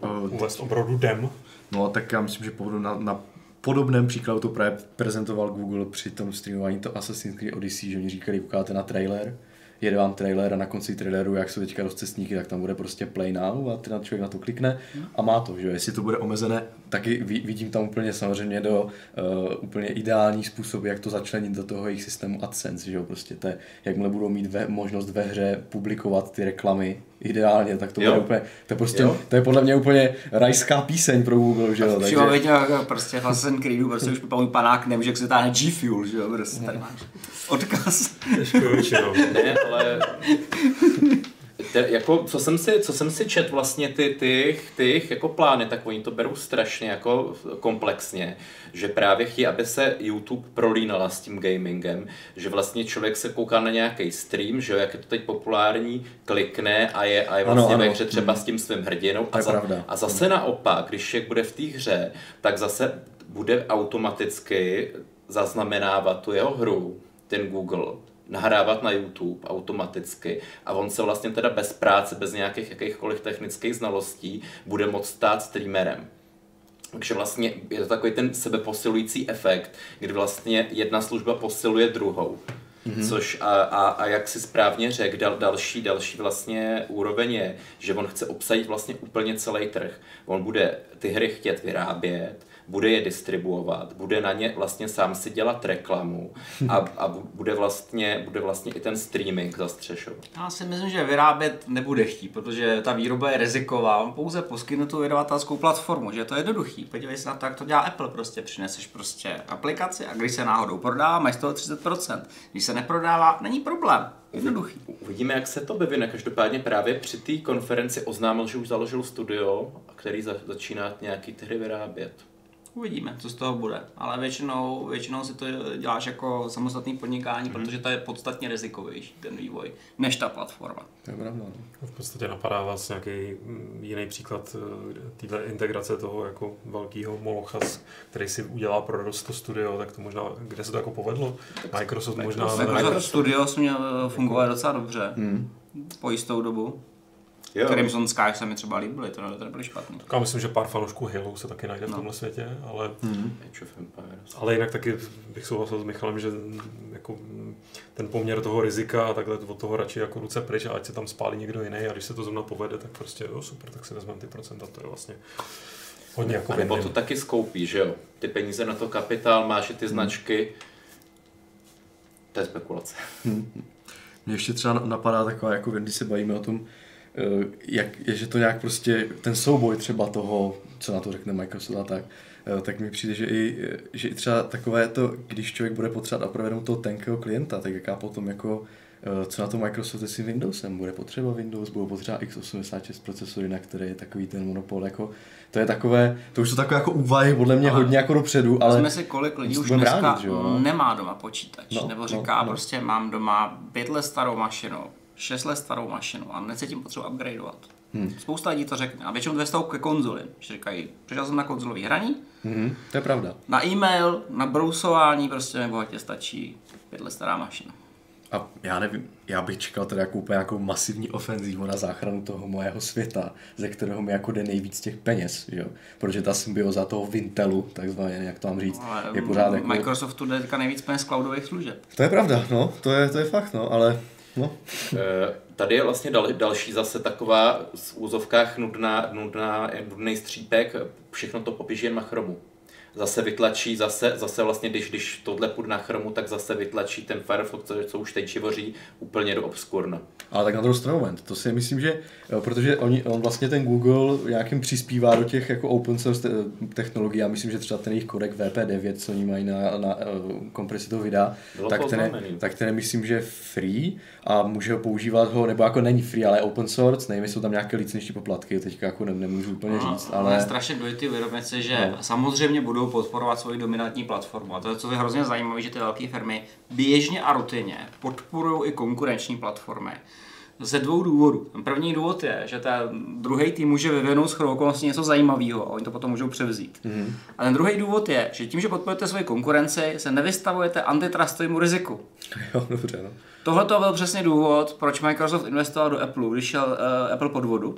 O, uvést opravdu dem. No, tak já myslím, že pohodu na, na podobném příkladu to právě prezentoval Google při tom streamování to Assassin's Creed Odyssey, že oni říkali, ukážete na trailer, jede vám trailer a na konci traileru, jak jsou teďka rozcestníky, tak tam bude prostě play now a ten člověk na to klikne a má to, že. Jestli to bude omezené, taky vidím tam úplně samozřejmě do uh, úplně ideální způsob, jak to začlenit do toho jejich systému AdSense, že jo. Prostě to, jakmile budou mít ve, možnost ve hře publikovat ty reklamy ideálně, tak to jo. bude úplně, to je prostě, jo. to je podle mě úplně rajská píseň pro Google, že jo. Takže... jako prostě Assassin's Creedu, prostě už pamatuje panák nemůže, jak se táhne G Fuel, že jo, prostě tady máš odkaz. ne, ale te, jako, co jsem si, co jsem si čet vlastně ty, ty, ty jako plány, tak oni to berou strašně jako komplexně, že právě chtějí, aby se YouTube prolínala s tím gamingem, že vlastně člověk se kouká na nějaký stream, že jo, jak je to teď populární, klikne a je, a je vlastně ano, ve hře třeba mm. s tím svým hrdinou. A, za, a zase naopak, když člověk bude v té hře, tak zase bude automaticky zaznamenávat tu jeho hru, ten Google, nahrávat na YouTube automaticky a on se vlastně teda bez práce, bez nějakých jakýchkoliv technických znalostí bude moct stát streamerem. Takže vlastně je to takový ten sebeposilující efekt, kdy vlastně jedna služba posiluje druhou. Mm-hmm. Což a, a, a jak si správně řekl, dal, další, další vlastně úroveň je, že on chce obsadit vlastně úplně celý trh. On bude ty hry chtět vyrábět, bude je distribuovat, bude na ně vlastně sám si dělat reklamu a, a bude, vlastně, bude vlastně i ten streaming zastřešovat. Já si myslím, že vyrábět nebude chtít, protože ta výroba je riziková. On pouze poskytne tu vydavatelskou platformu, že to je jednoduchý. Podívej se na to, jak to dělá Apple. Prostě přineseš prostě aplikaci a když se náhodou prodá, máš z toho 30%. Když se neprodává, není problém. Jednoduchý. Uvidíme, jak se to vyvine. Každopádně právě při té konferenci oznámil, že už založil studio, který za, začíná nějaký hry vyrábět. Uvidíme, co z toho bude. Ale většinou, většinou si to děláš jako samostatný podnikání, mm. protože to je podstatně rizikovější, ten vývoj, než ta platforma. To je pravda. No. V podstatě napadá vás nějaký mm, jiný příklad eh, této integrace toho jako velkého molocha, který si udělá pro Rosto Studio, tak to možná, kde se to jako povedlo? Microsoft možná... Microsoft Studio měl fungovat docela dobře. Mm. Po jistou dobu. Jo. Crimson Sky se mi třeba líbily, to nebyly špatný. Tak já myslím, že pár fanoušků Halo se taky najde v no. tomhle světě, ale, mm. ale jinak taky bych souhlasil s Michalem, že jako ten poměr toho rizika a takhle od toho radši jako ruce pryč a ať se tam spálí někdo jiný a když se to zrovna povede, tak prostě jo, super, tak si vezmeme ty procenta, to je vlastně hodně jako A nebo to taky skoupí, že jo? Ty peníze na to kapitál, máš i ty značky, to je spekulace. Mně ještě třeba napadá taková, jako když se bavíme o tom, jak, je, že to nějak prostě, ten souboj třeba toho, co na to řekne Microsoft a tak, eh, tak mi přijde, že i, že i třeba takové to, když člověk bude potřebovat opravdu toho tenkého klienta, tak jaká potom jako eh, co na to Microsoft s tím Windowsem. Bude potřeba Windows, bude potřeba x86 procesory, na které je takový ten monopol. Jako, to je takové, to už jsou takové jako úvahy podle mě ale hodně jako dopředu, ale... Jsme si kolik lidí už dneska bránit, nemá doma počítač, no, nebo no, říká no, prostě mám doma pět let starou mašinu, 6 let starou mašinu a necítím potřebu upgradeovat. Hmm. Spousta lidí to řekne. A většinou vztahu ke konzoli. Že říkají, přišel jsem na konzolový hraní. Hmm. To je pravda. Na e-mail, na brousování prostě nebo tě stačí pět let stará mašina. A já nevím, já bych čekal teda jako úplně jako masivní ofenzívu na záchranu toho mojeho světa, ze kterého mi jako jde nejvíc těch peněz, jo? Protože ta symbioza toho Vintelu, takzvaně, jak to mám říct, ale je pořád jako... Microsoftu jde teďka nejvíc peněz cloudových služeb. To je pravda, no, to je, to je fakt, no, ale No. Eh, tady je vlastně dal, další zase taková v úzovkách nudná, nudná, nudný střípek, všechno to popíše jen na zase vytlačí, zase, zase vlastně, když, když tohle půjde na chromu, tak zase vytlačí ten Firefox, co, co už teď čivoří, úplně do obskurna. Ale tak na druhou stranu moment, to si myslím, že protože oni, on vlastně ten Google nějakým přispívá do těch jako open source technologií, já myslím, že třeba ten jejich kodek VP9, co oni mají na, na, na eh, kompresi toho videa, tak ten, tak ten myslím, že je free a může ho používat ho, nebo jako není free, ale open source, nevím, jsou tam nějaké licenční poplatky, teďka jako ne, nemůžu úplně no, říct, ale... Je strašně důležité uvědomit si, že no. samozřejmě budou budou podporovat svoji dominantní platformu. A to je, co je hrozně zajímavé, že ty velké firmy běžně a rutině podporují i konkurenční platformy. Ze dvou důvodů. Ten první důvod je, že ten druhý tým může vyvinout s okolností něco zajímavého a oni to potom můžou převzít. Mm-hmm. A ten druhý důvod je, že tím, že podporujete svoji konkurenci, se nevystavujete antitrustovému riziku. Jo, dobře, no. Tohle to byl přesně důvod, proč Microsoft investoval do Apple, když šel uh, Apple pod vodu.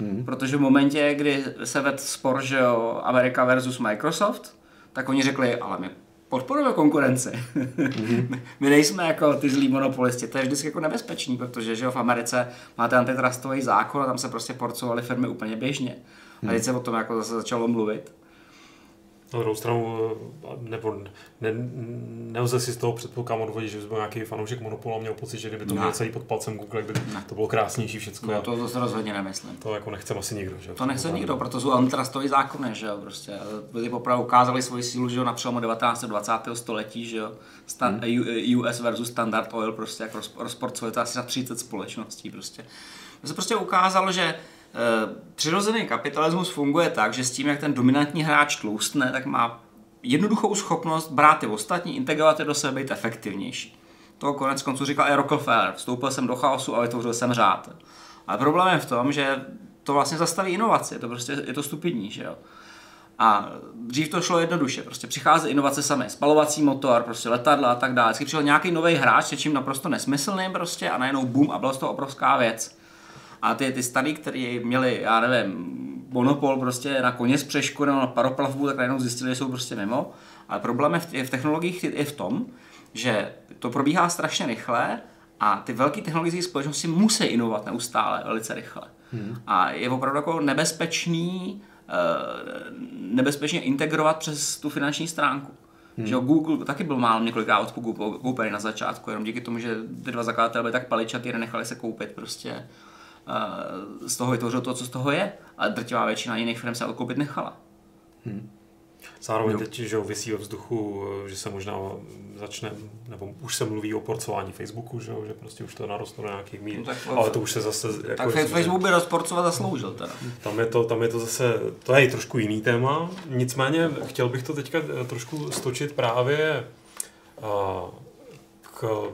Hmm. Protože v momentě, kdy se ved spor, že jo, Amerika versus Microsoft, tak oni řekli, ale my podporujeme konkurenci. Mm-hmm. My nejsme jako ty zlí monopolisti, to je vždycky jako nebezpečný, protože že jo, v Americe máte antitrustový zákon a tam se prostě porcovaly firmy úplně běžně. A teď se o tom jako zase začalo mluvit. Na druhou stranu, eh, nebo ne, nelze si z toho předpokládám odvodit, že by byl nějaký fanoušek monopolu a měl pocit, že kdyby to měl celý pod palcem Google, by Ne. to bylo krásnější všechno. No, to, to se rozhodně nemyslím. to jako nechce asi nikdo. Že? To nechce nikdo, proto jsou antitrustový zákony, že jo, prostě. Ty popravdu ukázali svoji sílu, že jo, na přelomu 19. a 20. století, že jo. Stan- hmm. US versus Standard Oil, prostě jak roz- rozporcovali to asi na 30 společností, prostě. To se prostě ukázalo, že přirozený kapitalismus funguje tak, že s tím, jak ten dominantní hráč tloustne, tak má jednoduchou schopnost brát ty ostatní, integrovat je do sebe, být efektivnější. To konec konců říkal i Rockefeller. Vstoupil jsem do chaosu a vytvořil jsem řád. Ale problém je v tom, že to vlastně zastaví inovaci, to prostě je to stupidní, že jo. A dřív to šlo jednoduše, prostě přichází inovace samé, spalovací motor, prostě letadla a tak dále. Vždycky přišel nějaký nový hráč, něčím naprosto nesmyslným prostě a najednou boom a byla z toho obrovská věc. A ty, ty starý, který měli, já nevím, monopol prostě na koně z přešku nebo na paroplavbu, tak najednou zjistili, že jsou prostě mimo. Ale problém je v, je v technologiích je v tom, že to probíhá strašně rychle a ty velké technologické společnosti musí inovovat neustále, velice rychle. Hmm. A je opravdu jako nebezpečný, eh, nebezpečně integrovat přes tu finanční stránku. Hmm. Že jo, Google taky byl málo několikrát odkoupený na začátku, jenom díky tomu, že ty dva zakladatelé byli tak paličatý a nechali se koupit prostě z toho vytvořil to, co z toho je, ale drtivá většina jiných firm se odkoupit nechala. Zároveň teď, že jo, vysí ve vzduchu, že se možná začne, nebo už se mluví o porcování Facebooku, že, jo, že prostě už to narostlo na nějakých mír. No tak- ale to už se zase... Jako, Tak že- Facebook by rozporcovat zasloužil teda. Tam je, to, tam je to zase, to je trošku jiný téma, nicméně chtěl bych to teďka eh, trošku stočit právě a, k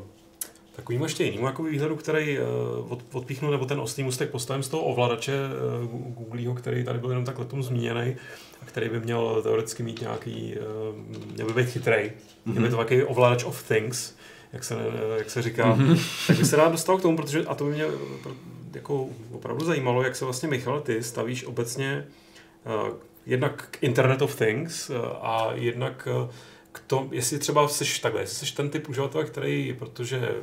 takovým ještě jinému jako výhledu, který eh, od, odpíchnu, nebo ten oslý mustek postavím z toho ovladače eh, Googlího, který tady byl jenom tak letom zmíněný, a který by měl teoreticky mít nějaký, eh, měl by být chytrej, měl by to takový ovladač of things, jak se, jak se říká, tak by se rád dostal k tomu, protože, a to by mě jako opravdu zajímalo, jak se vlastně Michal, ty stavíš obecně uh, jednak k Internet of Things uh, a jednak uh, k tomu, jestli třeba seš takhle, jestli seš ten typ uživatele, který, protože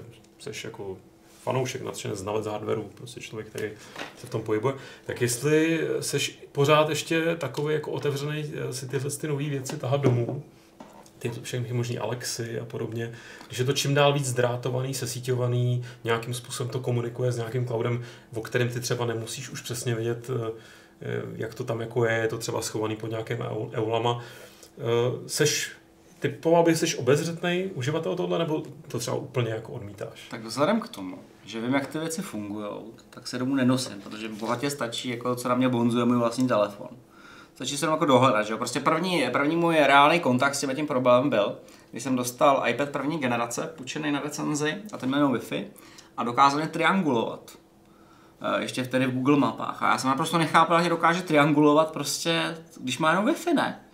seš jako fanoušek, nadšenec, znalec hardwareu, prostě člověk, který se v tom pohybuje, tak jestli seš pořád ještě takový jako otevřený eh, si tyhle ty nové věci tahat domů, ty všechny možný Alexy a podobně, když je to čím dál víc zdrátovaný, sesíťovaný, nějakým způsobem to komunikuje s nějakým cloudem, o kterém ty třeba nemusíš už přesně vědět, eh, eh, jak to tam jako je, je to třeba schovaný pod nějakým eu- eulama. Seš, typoval bych, seš obezřetný uživatel tohle, nebo to třeba úplně jako odmítáš? Tak vzhledem k tomu, že vím, jak ty věci fungují, tak se domů nenosím, protože bohatě stačí, jako co na mě bonzuje můj vlastní telefon. Stačí se jako dohledat, že jo. Prostě první, první můj reálný kontakt s tím tím problémem byl, když jsem dostal iPad první generace, půjčený na recenzi, a ten jenom Wi-Fi, a dokázal mě triangulovat. Eh, Ještě vtedy v Google mapách. A já jsem naprosto nechápal, že dokáže triangulovat prostě, když má jenom Wi-Fi, ne?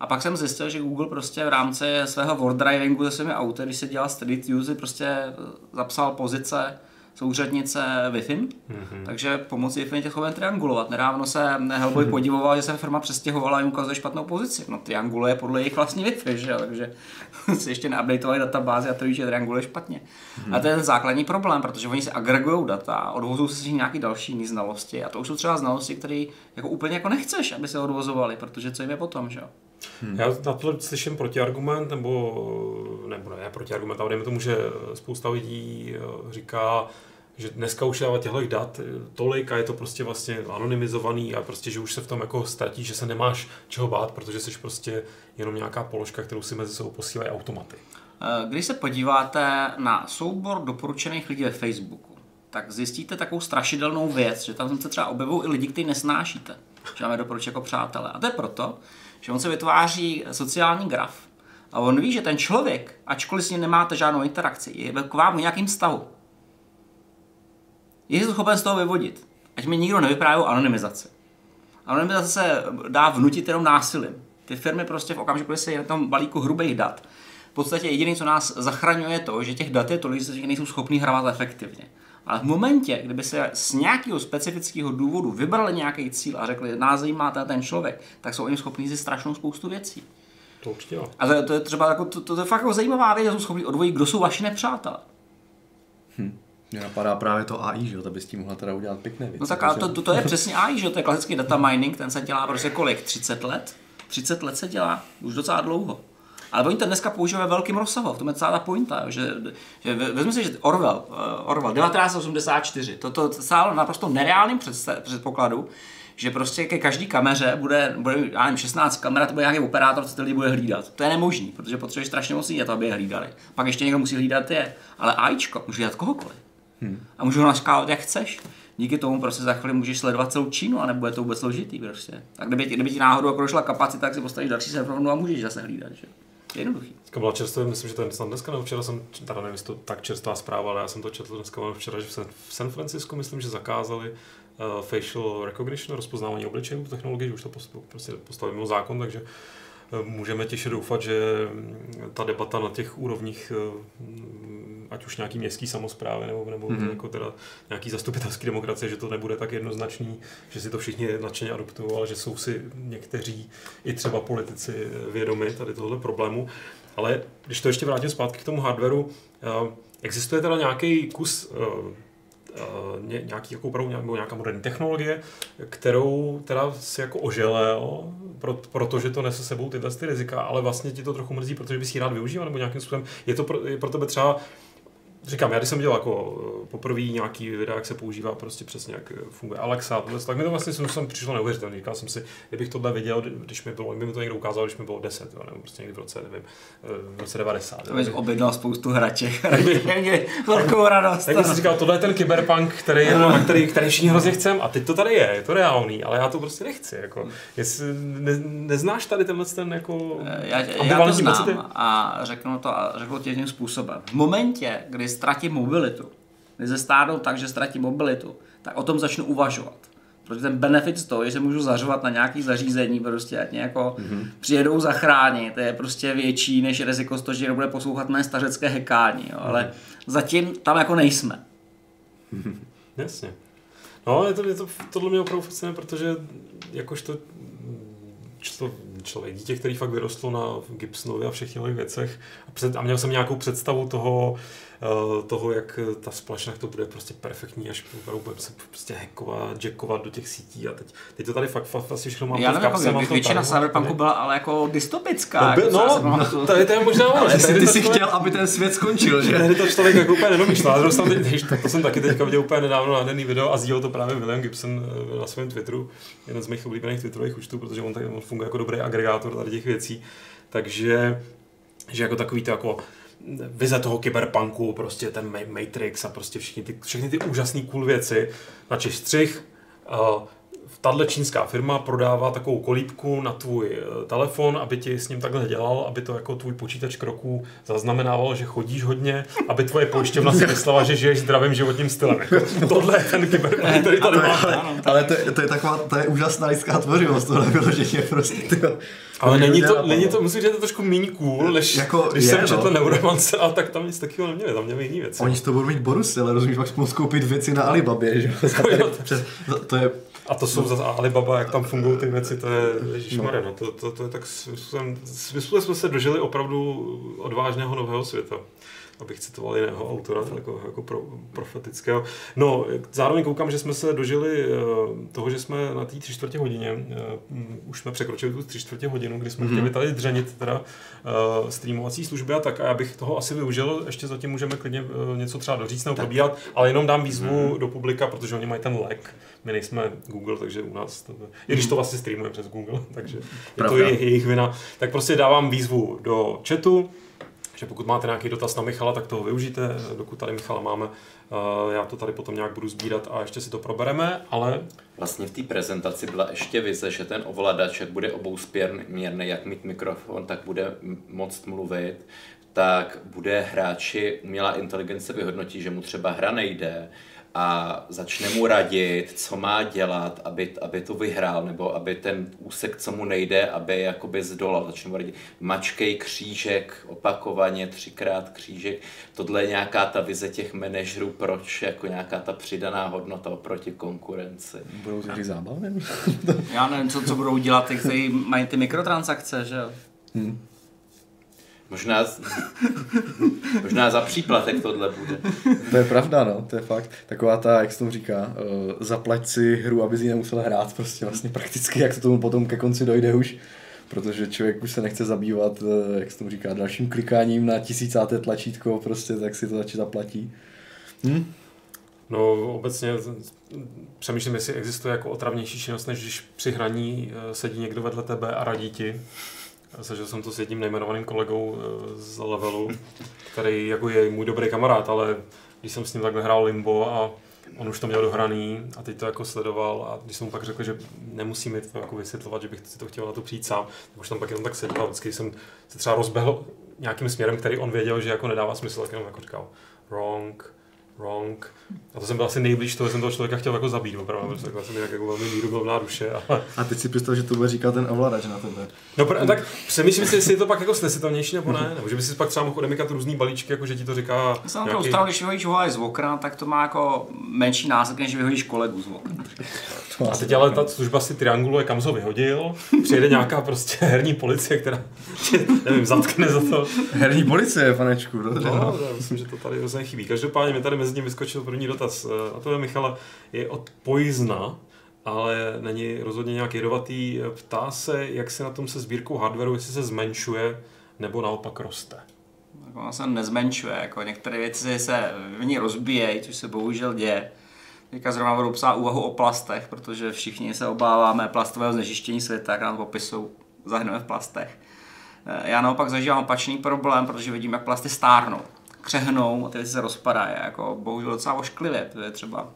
A pak jsem zjistil, že Google prostě v rámci svého word drivingu se svými auty, když se dělal street use, prostě eh, zapsal pozice souřadnice Wi-Fi, mm-hmm. takže pomocí Wi-Fi tě schopen triangulovat. Nedávno se Hellboy mm-hmm. podívoval, že se firma přestěhovala a jim ukazuje špatnou pozici. No trianguluje podle jejich vlastní Wi-Fi, že jo? takže si ještě neupdateovali databázi a to že trianguluje špatně. Mm-hmm. A to je ten základní problém, protože oni si agregují data, odvozují si nějaké další jiné znalosti a to už jsou třeba znalosti, které jako úplně jako nechceš, aby se odvozovali, protože co jim je potom, že jo? Hmm. Já na to slyším protiargument, nebo, nebo ne protiargument, ale dejme tomu, že spousta lidí eh, říká, že dneska už dávat těchto dat eh, tolik a je to prostě vlastně anonymizovaný a prostě, že už se v tom jako ztratí, že se nemáš čeho bát, protože jsi prostě jenom nějaká položka, kterou si mezi sebou posílají automaty. Eh, Když se podíváte na soubor doporučených lidí ve Facebooku, tak zjistíte takovou strašidelnou věc, že tam se třeba objevují i lidi, kteří nesnášíte, že máme doporučit jako přátelé. A to je proto, že on se vytváří sociální graf a on ví, že ten člověk, ačkoliv s ním nemáte žádnou interakci, je k vám v nějakým stavu. Je to schopen z toho vyvodit. Ať mi nikdo nevypráví o anonymizaci. Anonymizace se dá vnutit jenom násilím. Ty firmy prostě v okamžiku, kdy se je na tom balíku hrubých dat, v podstatě jediné, co nás zachraňuje, je to, že těch dat je tolik, že nejsou schopní hrávat efektivně. Ale v momentě, kdyby se z nějakého specifického důvodu vybrali nějaký cíl a řekli, nás zajímá ten člověk, tak jsou oni schopní si strašnou spoustu věcí. To určitě jo. A to, to, je třeba jako, to, to, to, je fakt jako zajímavá věc, že jsou schopni odvojit, kdo jsou vaši nepřátelé. Mě napadá právě to AI, že jo, ta by s tím mohla teda udělat pěkné věci. No tak ale to, to, to, je přesně AI, že jo, to je klasický data mining, ten se dělá prostě kolik? 30 let? 30 let se dělá, už docela dlouho. Ale oni to dneska používají ve velkým rozsahu, v tom je celá ta pointa, že, že ve- vezmi si, že Orwell, uh, Orwell 1984, to, to stálo naprosto nereálným předpokladu, že prostě ke každý kameře bude, bude já nevím, 16 kamer a to bude nějaký operátor, co ty lidi bude hlídat. To je nemožný, protože potřebuješ strašně moc lidí, aby je hlídali. Pak ještě někdo musí hlídat je. Ale AIčko může hlídat kohokoliv. Hmm. A můžu ho naskálovat, jak chceš. Díky tomu prostě za chvíli můžeš sledovat celou Čínu a nebude to vůbec složitý prostě. Tak kdyby, ti- kdyby ti náhodou jako došla kapacita, tak si postavíš další serverovnu a můžeš zase hlídat. Že? Je jednoduchý. Dneska byla čerstvě, myslím, že to je snad dneska, nebo včera jsem, teda nevím, to tak čerstvá zpráva, ale já jsem to četl dneska včera, že v San, Francisco, myslím, že zakázali uh, facial recognition, rozpoznávání obličejů, technologii, že už to post, prostě postavili mimo zákon, takže eh, můžeme těžce doufat, že mm, ta debata na těch úrovních, eh, ať už nějaký městský samozprávy nebo, nebo mm-hmm. jako teda nějaký zastupitelský demokracie, že to nebude tak jednoznačný, že si to všichni nadšeně adoptují, ale že jsou si někteří i třeba politici vědomi tady tohle problému. Ale když to ještě vrátím zpátky k tomu hardwareu, eh, existuje teda nějaký kus eh, eh, ně- nějaký jako opravdu nebo nějaká moderní technologie, kterou teda si jako oželel, pro, protože to nese sebou tyhle ty rizika, ale vlastně ti to trochu mrzí, protože bys ji rád využíval, nebo nějakým způsobem, je to pro, je pro tebe třeba Říkám, já když jsem dělal jako eh, poprvé nějaký videa, jak se používá prostě přesně, jak eh, funguje Alexa, tohle, tak mi to vlastně jsem, jsem přišlo neuvěřitelné. Říkal jsem si, kdybych tohle viděl, když mi bylo, kdyby mi to někdo ukázal, když mi bylo 10, jo, nebo prostě někdy v roce, nevím, eh, v roce 90. To jo. bys objednal spoustu hraček. Mě velkou radost. Tak si říkal, tohle je ten kyberpunk, který, je, na který, který všichni hrozně chcem a teď to tady je, je to reálný, ale já to prostě nechci. Jako. Jestli ne, neznáš tady tenhle ten jako Já, já to ambivalentní pocity? znám a řeknu to, a řeknu to jedním způsobem. V momentě, kdy ztratím mobilitu, kdy se stárnou tak, že ztratím mobilitu, tak o tom začnu uvažovat. Protože ten benefit z toho, že se můžu zařovat na nějaký zařízení, prostě ať mě jako mm-hmm. přijedou zachránit, je prostě větší než riziko z toho, že někdo bude poslouchat mé stařecké hekání. Jo. Ale zatím tam jako nejsme. Jasně. No, je to, je to, tohle mě opravdu fascinuje, protože jakožto člo, člověk, dítě, který fakt vyrostlo na Gibsonovi a všech těch věcech a, před, a měl jsem nějakou představu toho, toho, jak ta společnost to bude prostě perfektní, až budeme se prostě hackovat, jackovat do těch sítí a teď, teď to tady fakt, fakt vlastně všechno mám Já nevím, kapse, jako, většina tady, cyberpunku tady. byla ale jako dystopická. No, by, jako, si no, pamatuju. to je, možná ono, Ale ty, ty jsi chtěl, aby ten svět skončil, že? Tehdy to člověk jako úplně nedomýšlel. To jsem taky teďka viděl úplně nedávno nádherný video a sdílel to právě William Gibson eh, na svém Twitteru, jeden z mých oblíbených Twitterových účtů, protože on, tady, on funguje jako dobrý agregátor tady těch věcí. Takže že jako takový to jako vize toho kyberpunku, prostě ten Ma- Matrix a prostě všichni ty, všechny ty úžasné cool věci. Na střih, uh, tahle čínská firma prodává takovou kolíbku na tvůj eh, telefon, aby ti s ním takhle dělal, aby to jako tvůj počítač kroků zaznamenával, že chodíš hodně, aby tvoje pojišťovna si myslela, že žiješ zdravým životním stylem. Jako, tohle je ten kyberpunk, který tady máte. Ale to, je- to, je taková, to je úžasná lidská tvořivost, tohle vyloženě prostě, tyjo. Ale není to, není to, musím říct, že je to trošku méně cool, než Jako když je, jsem no. četl Neuromance, a tak tam nic takového neměli, tam měli jiný věci. Oni z toho budou mít bonusy, ale rozumíš, pak moc koupit věci na Alibabě, že to- To je A to jsou zase Alibaba, jak tam fungují ty věci, to je, ježišmarja, no, to, to, to, je tak, způsobem jsme se dožili opravdu odvážného nového světa. Abych citoval jiného autora, jako, jako pro, profetického. No, zároveň koukám, že jsme se dožili eh, toho, že jsme na té tři čtvrtě hodině, eh, už jsme překročili tu tři čtvrtě hodinu, kdy jsme mm-hmm. chtěli tady dřenit teda uh, streamovací služby a tak a já bych toho asi využil, ještě zatím můžeme klidně něco třeba doříct nebo probíhat, ale jenom dám výzvu mm-hmm. do publika, protože oni mají ten lek, my nejsme Google, takže u nás, i když to vlastně streamujeme přes Google, takže je to jejich vina, tak prostě dávám výzvu do chatu, že pokud máte nějaký dotaz na Michala, tak toho využijte, dokud tady Michala máme, uh, já to tady potom nějak budu sbírat a ještě si to probereme, ale Vlastně v té prezentaci byla ještě vize, že ten ovladač, jak bude obousměrný, jak mít mikrofon, tak bude m- moct mluvit, tak bude hráči umělá inteligence vyhodnotí, že mu třeba hra nejde a začne mu radit, co má dělat, aby, aby to vyhrál, nebo aby ten úsek, co mu nejde, aby jakoby zdolal. Začne mu radit, mačkej křížek opakovaně, třikrát křížek. Tohle je nějaká ta vize těch manažerů, proč jako nějaká ta přidaná hodnota oproti konkurenci. budou to zábavné. Já nevím, co, co budou dělat ty, mají ty mikrotransakce, že jo? Možná, možná za příplatek tohle bude. To je pravda, no, to je fakt. Taková ta, jak se tomu říká, uh, zaplať si hru, aby si ji nemusel hrát, prostě vlastně prakticky, jak se tomu potom ke konci dojde už. Protože člověk už se nechce zabývat, uh, jak se tomu říká, dalším klikáním na tisícáté tlačítko, prostě tak si to začít zaplatí. Hm? No obecně přemýšlím, jestli existuje jako otravnější činnost, než když při hraní sedí někdo vedle tebe a radí ti. Zažil jsem to s jedním nejmenovaným kolegou z levelu, který jako je můj dobrý kamarád, ale když jsem s ním takhle hrál Limbo a on už to měl dohraný a teď to jako sledoval a když jsem mu pak řekl, že nemusí mi to jako vysvětlovat, že bych si to chtěl na to přijít sám, tak už tam pak jenom tak seděl a vždycky jsem se třeba rozbehl nějakým směrem, který on věděl, že jako nedává smysl, tak jenom jako říkal wrong, wrong. A to jsem byl asi nejblíž toho, jsem toho člověka chtěl jako zabít, opravdu, protože takhle jsem mi jako velmi mírumilovná duše. Ale... A teď si představ, že to bude říkat ten ovladač na tebe. No pr- tak přemýšlím si, jestli je to pak jako snesitelnější nebo ne, nebo že by si pak třeba mohl odemykat různý balíčky, jako že ti to říká. Já nějaký... stranu, když vyhodíš ho z okna, tak to má jako menší následek, než vyhodíš kolegu z okna. A teď ale ta služba si trianguluje, kam ho vyhodil, přijede nějaká prostě herní policie, která tě, nevím, zatkne za to. Herní policie, panečku, dobře. No, no. myslím, že to tady hrozně chybí. Každopádně mi tady mezi ním vyskočil první dotaz. A to je Michala, je od Poizna, ale není rozhodně nějak jedovatý. Ptá se, jak se na tom se sbírkou hardwareu, jestli se zmenšuje nebo naopak roste. Ona se nezmenšuje, jako některé věci se v ní rozbíjejí, což se bohužel děje. Teďka zrovna budu psát úvahu o plastech, protože všichni se obáváme plastového znečištění světa, jak nám popisou zahneme v plastech. Já naopak zažívám opačný problém, protože vidím, jak plasty stárnou, křehnou a ty věci se rozpadají. Jako bohužel docela ošklivě. To je třeba,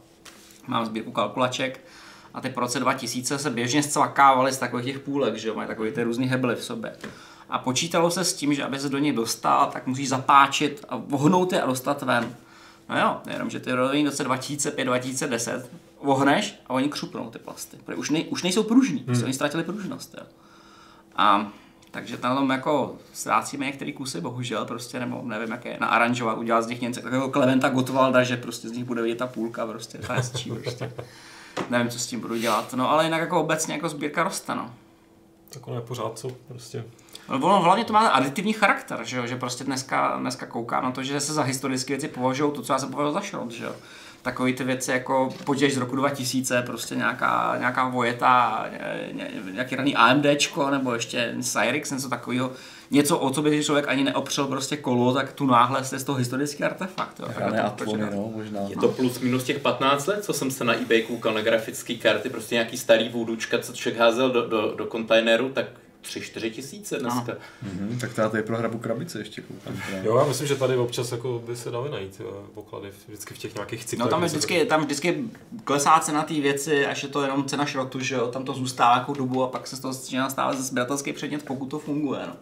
mám sbírku kalkulaček a ty po roce 2000 se běžně zcvakávaly z takových těch půlek, že jo, mají takový ty různý hebly v sobě. A počítalo se s tím, že aby se do něj dostal, tak musí zapáčit a vohnout je a dostat ven. No jo, jenom, že ty rodiny v roce 2005-2010 vohneš a oni křupnou ty plasty. Protože už, nej, už nejsou pružní, hmm. oni ztratili pružnost. Jo. A takže na tom jako ztrácíme některé kusy, bohužel, prostě, nebo nevím, jak je naaranžovat, udělat z nich něco takového Klementa Gottwalda, že prostě z nich bude vidět ta půlka, prostě, ta hezčí, prostě. nevím, co s tím budu dělat. No ale jinak jako obecně jako sbírka roste, no. Tak ono je pořád co, prostě. Ono hlavně to má aditivní charakter, že, jo? že prostě dneska, dneska koukám na to, že se za historické věci považují to, co já jsem považoval za šrot, že jo. Takový ty věci jako podíš z roku 2000, prostě nějaká, nějaká vojeta, nějaký raný AMDčko, nebo ještě Cyrix, něco takového, něco, o co by člověk ani neopřel prostě kolo, tak tu náhle jste z toho historický artefakt. Jo. Atlony, no, možná. Je to plus minus těch 15 let, co jsem se na eBay koukal na grafické karty, prostě nějaký starý vůdučka, co člověk házel do, do, do kontejneru, tak 3-4 tisíce dneska. Mm-hmm, tak tady je pro hrabu krabice ještě koukám. jo, já myslím, že tady občas jako by se daly najít jo, poklady vždycky v těch nějakých cyklech. No tam je vždycky, tam vždycky klesá cena té věci, až je to jenom cena šrotu, že jo, tam to zůstává jako dobu a pak se z toho začíná stávat zběratelský předmět, pokud to funguje. No.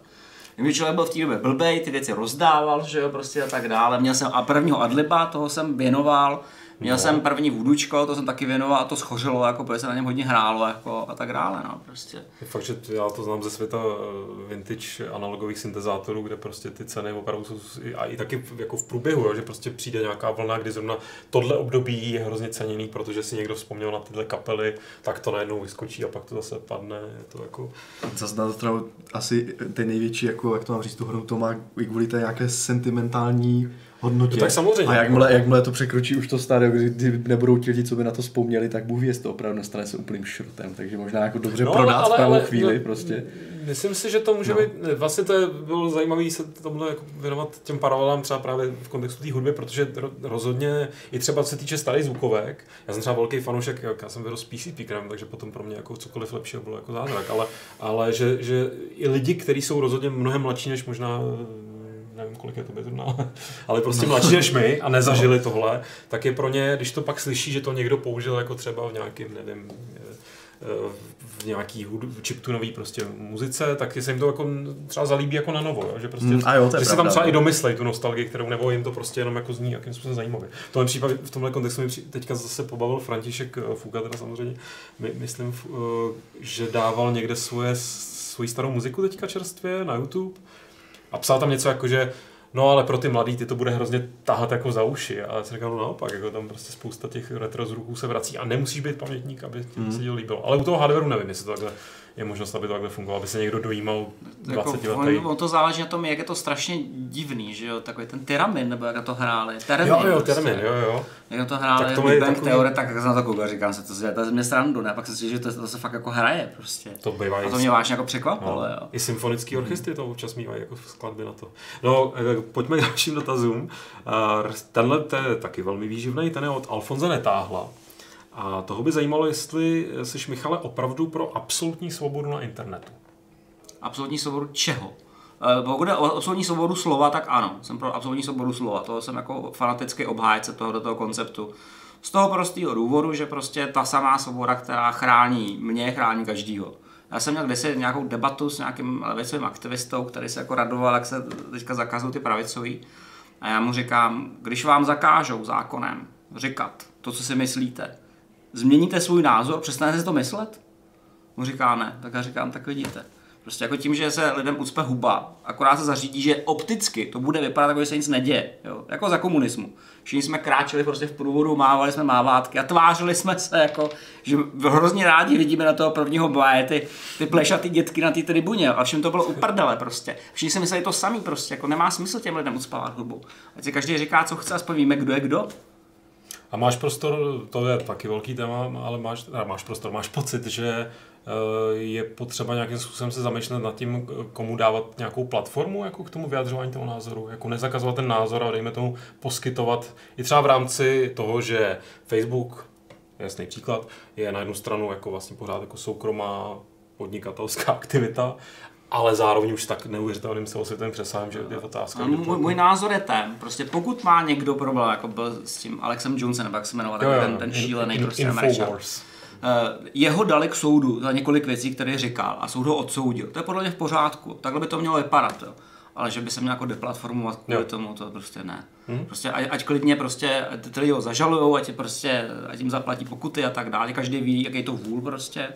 Kdyby člověk byl v té době blbej, ty věci rozdával, že jo, prostě a tak dále. Měl jsem a prvního adliba, toho jsem věnoval, Měl no. jsem první vůdučko, to jsem taky věnoval a to schořilo, jako, protože se na něm hodně hrálo jako, a tak dále. No, prostě. Je fakt, že já to znám ze světa eh, vintage analogových syntezátorů, kde prostě ty ceny opravdu jsou a i taky jako v průběhu, jo, že prostě přijde nějaká vlna, kdy zrovna tohle období je hrozně ceněný, protože si někdo vzpomněl na tyhle kapely, tak to najednou vyskočí a pak to zase padne. Je to jako... Zase na to asi ten největší, jako, jak to mám říct, tu hru, to má i kvůli té nějaké sentimentální hodnotě. No, tak samozřejmě. A jakmile, jakmile to překročí už to stádio, kdy nebudou ti lidi, co by na to vzpomněli, tak Bůh ví, to opravdu stane se úplným šrotem. Takže možná jako dobře no, prodat ale, v pravou ale, chvíli no, prostě. Myslím si, že to může no. být, vlastně to je, bylo zajímavé se tomuhle jako věnovat těm paralelám třeba právě v kontextu té hudby, protože rozhodně i třeba co se týče starých zvukovek, já jsem třeba velký fanoušek, já jsem vyrost PC speakerem, takže potom pro mě jako cokoliv lepšího bylo jako zázrak, ale, ale že, že i lidi, kteří jsou rozhodně mnohem mladší než možná nevím, kolik je to zrovna, ale prostě no. mladší než my a nezažili no. tohle, tak je pro ně, když to pak slyší, že to někdo použil jako třeba v nějakým, nevím, v nějaký chiptunový prostě muzice, tak se jim to jako třeba zalíbí jako na novo, jo? že prostě, mm, a jo, že se tam třeba no. i domyslej tu nostalgii, kterou nebo jim to prostě jenom jako zní jakým způsobem zajímavě. V tomhle případě, v tomhle kontextu mi teďka zase pobavil František eh, Fuga, teda samozřejmě, my, myslím, eh, že dával někde svoje, svoji starou muziku teďka čerstvě na YouTube a psal tam něco jako, že No ale pro ty mladý ty to bude hrozně tahat jako za uši. A já si říkám, no naopak, jako tam prostě spousta těch retro zruků se vrací a nemusíš být pamětník, aby ti Hmm. se to líbilo. Ale u toho hardwareu nevím, jestli to takhle je možnost, aby to takhle fungovalo, aby se někdo dojímal 20 Jako, letý. on, on, to záleží na tom, jak je to strašně divný, že jo, takový ten tyramin, nebo jak to hráli. Termin, Jo, jo, prostě. termin, jo, jo. Jak to hráli, Tak to tak je Big Bang takový- Theory, tak jak jsem na to koukal, říkám se, to, je- to je mě srandu, ne? A pak jsem si, že to, to, se fakt jako hraje prostě. To bývá A to mě vážně jako překvapilo, No, jo. I symfonický orchestry to občas mývají jako skladby na to. No, eh, pojďme k dalším dotazům. Eh, Tenhle to je taky velmi výživný, ten je od Alfonza Netáhla. A toho by zajímalo, jestli jsi, Michale, opravdu pro absolutní svobodu na internetu. Absolutní svobodu čeho? Eh, Pokud jde o absolutní svobodu slova, tak ano, jsem pro absolutní svobodu slova. To jsem jako fanatický obhájce toho, toho konceptu. Z toho prostého důvodu, že prostě ta samá svoboda, která chrání mě, chrání každýho. Já jsem měl kdysi nějakou debatu s nějakým levicovým aktivistou, který se jako radoval, jak se teďka zakazují ty pravicový. A já mu říkám, když vám zakážou zákonem říkat to, co si myslíte, změníte svůj názor, přestanete si to myslet? On říká ne, tak já říkám, tak vidíte. Prostě jako tím, že se lidem ucpe huba, akorát se zařídí, že opticky to bude vypadat jako, že se nic neděje. Jo? Jako za komunismu. Všichni jsme kráčeli prostě v průvodu, mávali jsme mávátky a tvářili jsme se jako, že hrozně rádi vidíme na toho prvního boje ty, ty plešatý dětky na té tribuně. A všem to bylo uprdele prostě. Všichni si mysleli to samý prostě, jako nemá smysl těm lidem ucpávat hubu. Ať si každý říká, co chce, aspoň víme, kdo je kdo. A máš prostor, to je taky velký téma, ale máš, máš prostor, máš pocit, že eh, je potřeba nějakým způsobem se zamýšlet nad tím, komu dávat nějakou platformu jako k tomu vyjadřování toho názoru. Jako nezakazovat ten názor a dejme tomu poskytovat i třeba v rámci toho, že Facebook, jasný příklad, je na jednu stranu jako vlastně pořád jako soukromá podnikatelská aktivita, ale zároveň už tak neuvěřitelným celosvětovým přesahem, že je otázka. To- můj, můj názor je ten, prostě pokud má někdo problém, jako byl s tím Alexem Jonesem, nebo jak se jmenoval, Jo, jo, ten, ten in- šílený in- prostě Američan. Infowars. Eh, jeho dali k soudu za několik věcí, které říkal a soud ho odsoudil. To je podle mě v pořádku, takhle by to mělo vypadat. Jo. Ale že by se měl jako deplatformovat kvůli Jo. tomu, to prostě ne. Mhm. Prostě ať, ať klidně prostě ať ty lidi ho zažalujou, ať, je prostě, ať jim zaplatí pokuty a tak dále. Každý ví, jaký je to vůl prostě.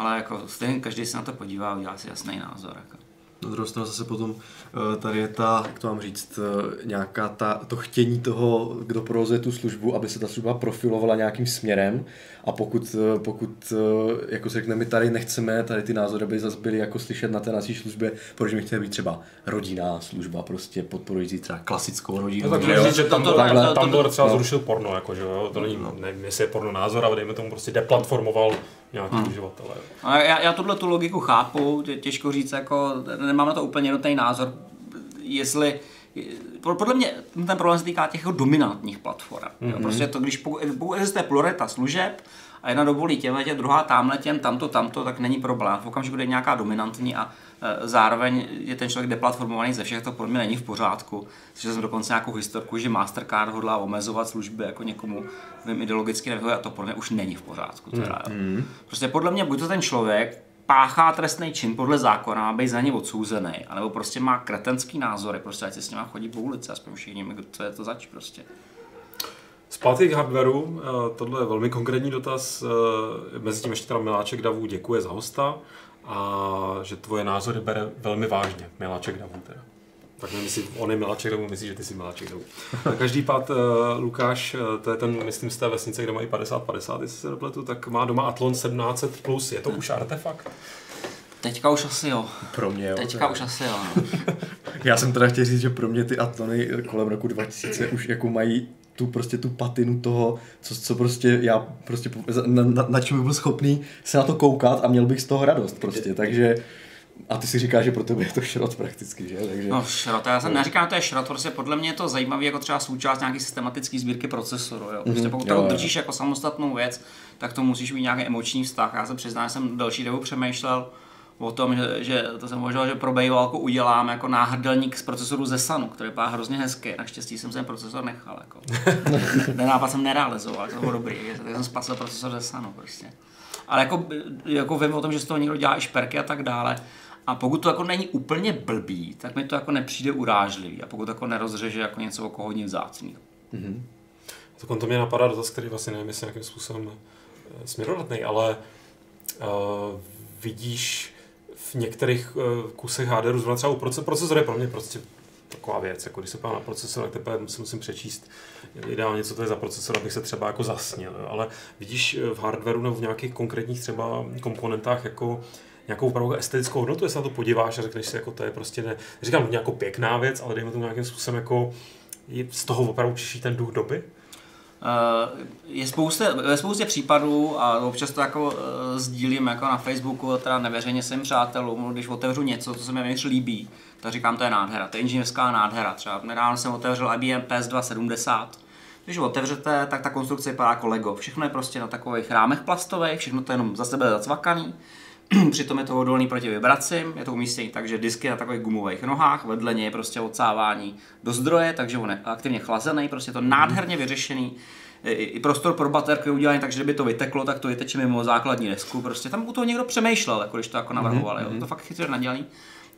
Ale jako stejně každý se na to podívá a udělá si jasný názor. Jako. Na druhou stranu zase potom eh, tady je ta, jak to mám říct, eh, nějaká ta, to chtění toho, kdo provozuje tu službu, aby se ta služba profilovala nějakým směrem a pokud, eh, pokud jako se řekne, my tady nechceme tady ty názory, aby zase byly jako slyšet na té naší službě, protože my chceme být třeba rodinná služba, prostě podporující třeba klasickou rodinu. No, tak že jo? říct, že tam, To- to- takhle, to- to- Tumblr třeba no. zrušil porno, jako, že jo? To není, nevím, jestli je porno názor, ale dejme tomu prostě deplatformoval nějaký Hmm. uživatele. A já, já tuhle tu logiku chápu, tě- těžko říct, jako, nemám na to úplně jednotný názor, jestli, po- podle mě ten problém se týká těch dominantních platform. Mm-hmm. Prostě to, když pokud, existuje pluralita služeb a jedna dovolí těmhle, tě, druhá tamhle těm, tamto, tamto, tak není problém. V okamžiku, kdy je nějaká dominantní a zároveň je ten člověk deplatformovaný ze všech, to podle mě není v pořádku. Slyšel jsem dokonce nějakou historku, že Mastercard hodlá omezovat služby jako někomu, kdo ideologicky nevyhovuje a to podle mě už není v pořádku. Teda, jo. Prostě podle mě buď to ten člověk páchá trestný čin podle zákona, má být za ně odsouzený, anebo prostě má kretenský názory, prostě ať si s nima chodí po ulici, aspoň všichni, co je to zač prostě. Zpátky k hardwareu, eh, tohle je velmi konkrétní dotaz, eh, mezi tím ještě teda Miláček Davů děkuje za hosta a že tvoje názory bere velmi vážně, Miláček Davů teda. Tak nevím, jestli on je Miláček Davů, myslí, že ty jsi Miláček Davů. Na každý pád uh, Lukáš, eh, to je ten, myslím, z té vesnice, kde mají 50-50, jestli se nepletu, tak má doma Atlon 1700+, plus. je to už artefakt? Teďka už asi jo. Pro mě, jo. Teďka už asi jo. No. Já jsem teda chtěl říct, že pro mě ty Atlony kolem roku 2000 už jako mají tu prostě tu patinu toho, co, co prostě já prostě na, na, na čem bych byl schopný se na to koukat a měl bych z toho radost prostě, takže a ty si říkáš, že pro tebe je to šrot prakticky, že? Takže... No šrot, já jsem neříkám, že to je šrot, prostě podle mě je to zajímavé jako třeba součást nějaký systematické sbírky procesoru. Jo. Prostě pokud Jo, to jo. držíš jako samostatnou věc, tak to musíš mít nějaký emoční vztah. Já se přiznám, že jsem delší dobu přemýšlel o tom, že, že to jsem uvažoval, že pro bejvalku udělám jako náhrdelník z procesoru ze Sanu, který vypadá hrozně hezky. Naštěstí jsem ten procesor nechal. Jako. ten nápad jsem nerealizoval, to bylo dobrý, tak jsem spasil procesor ze Sanu prostě. Ale jako, jako vím o tom, že z toho někdo dělá i šperky a tak dále. A pokud to jako není úplně blbý, tak mi to jako nepřijde urážlivý. A pokud to jako nerozřeže jako něco jako hodně vzácného. Tak on to mě napadá dotaz, který vlastně nevím, jestli nějakým způsobem eh, směrodatný, ale uh, vidíš v některých uh, kusech HDRu, zrovna třeba u proces, procesor je pro mě prostě taková věc. Jako když se pán na procesor, tak teprve si musím přečíst ideálně, co to je za procesor, abych se třeba jako zasnil. Ale vidíš v hardwareu nebo v nějakých konkrétních třeba komponentách jako nějakou opravdu estetickou hodnotu, jestli na to podíváš a řekneš si, jako to je prostě ne, říkám nějakou pěkná věc, ale dejme tomu nějakým způsobem jako z toho opravdu čiší ten duch doby? Uh, je spousta, ve spoustě případů a občas to jako uh, sdílím jako na Facebooku, teda neveřejně svým přátelům, když otevřu něco, co se mi většině líbí, tak říkám, to je nádhera, to je inženýrská nádhera. Třeba nedávno jsem otevřel IBM PS270, když ho otevřete, tak ta konstrukce vypadá jako Lego. Všechno je prostě na takových rámech plastových, všechno to je jenom za sebe zacvakaný. Přitom je to odolný proti vibracím, je to umístění tak, že disk je na takových gumových nohách, vedle něj je prostě odsávání do zdroje, takže on je aktivně chlazený, prostě je to nádherně vyřešený. I prostor pro baterky udělaný tak, že kdyby to vyteklo, tak to vyteče mimo základní desku. Prostě tam u toho někdo přemýšlel, jako když to jako navrhoval. Mm-hmm. Jo. To fakt chytře nadělaný.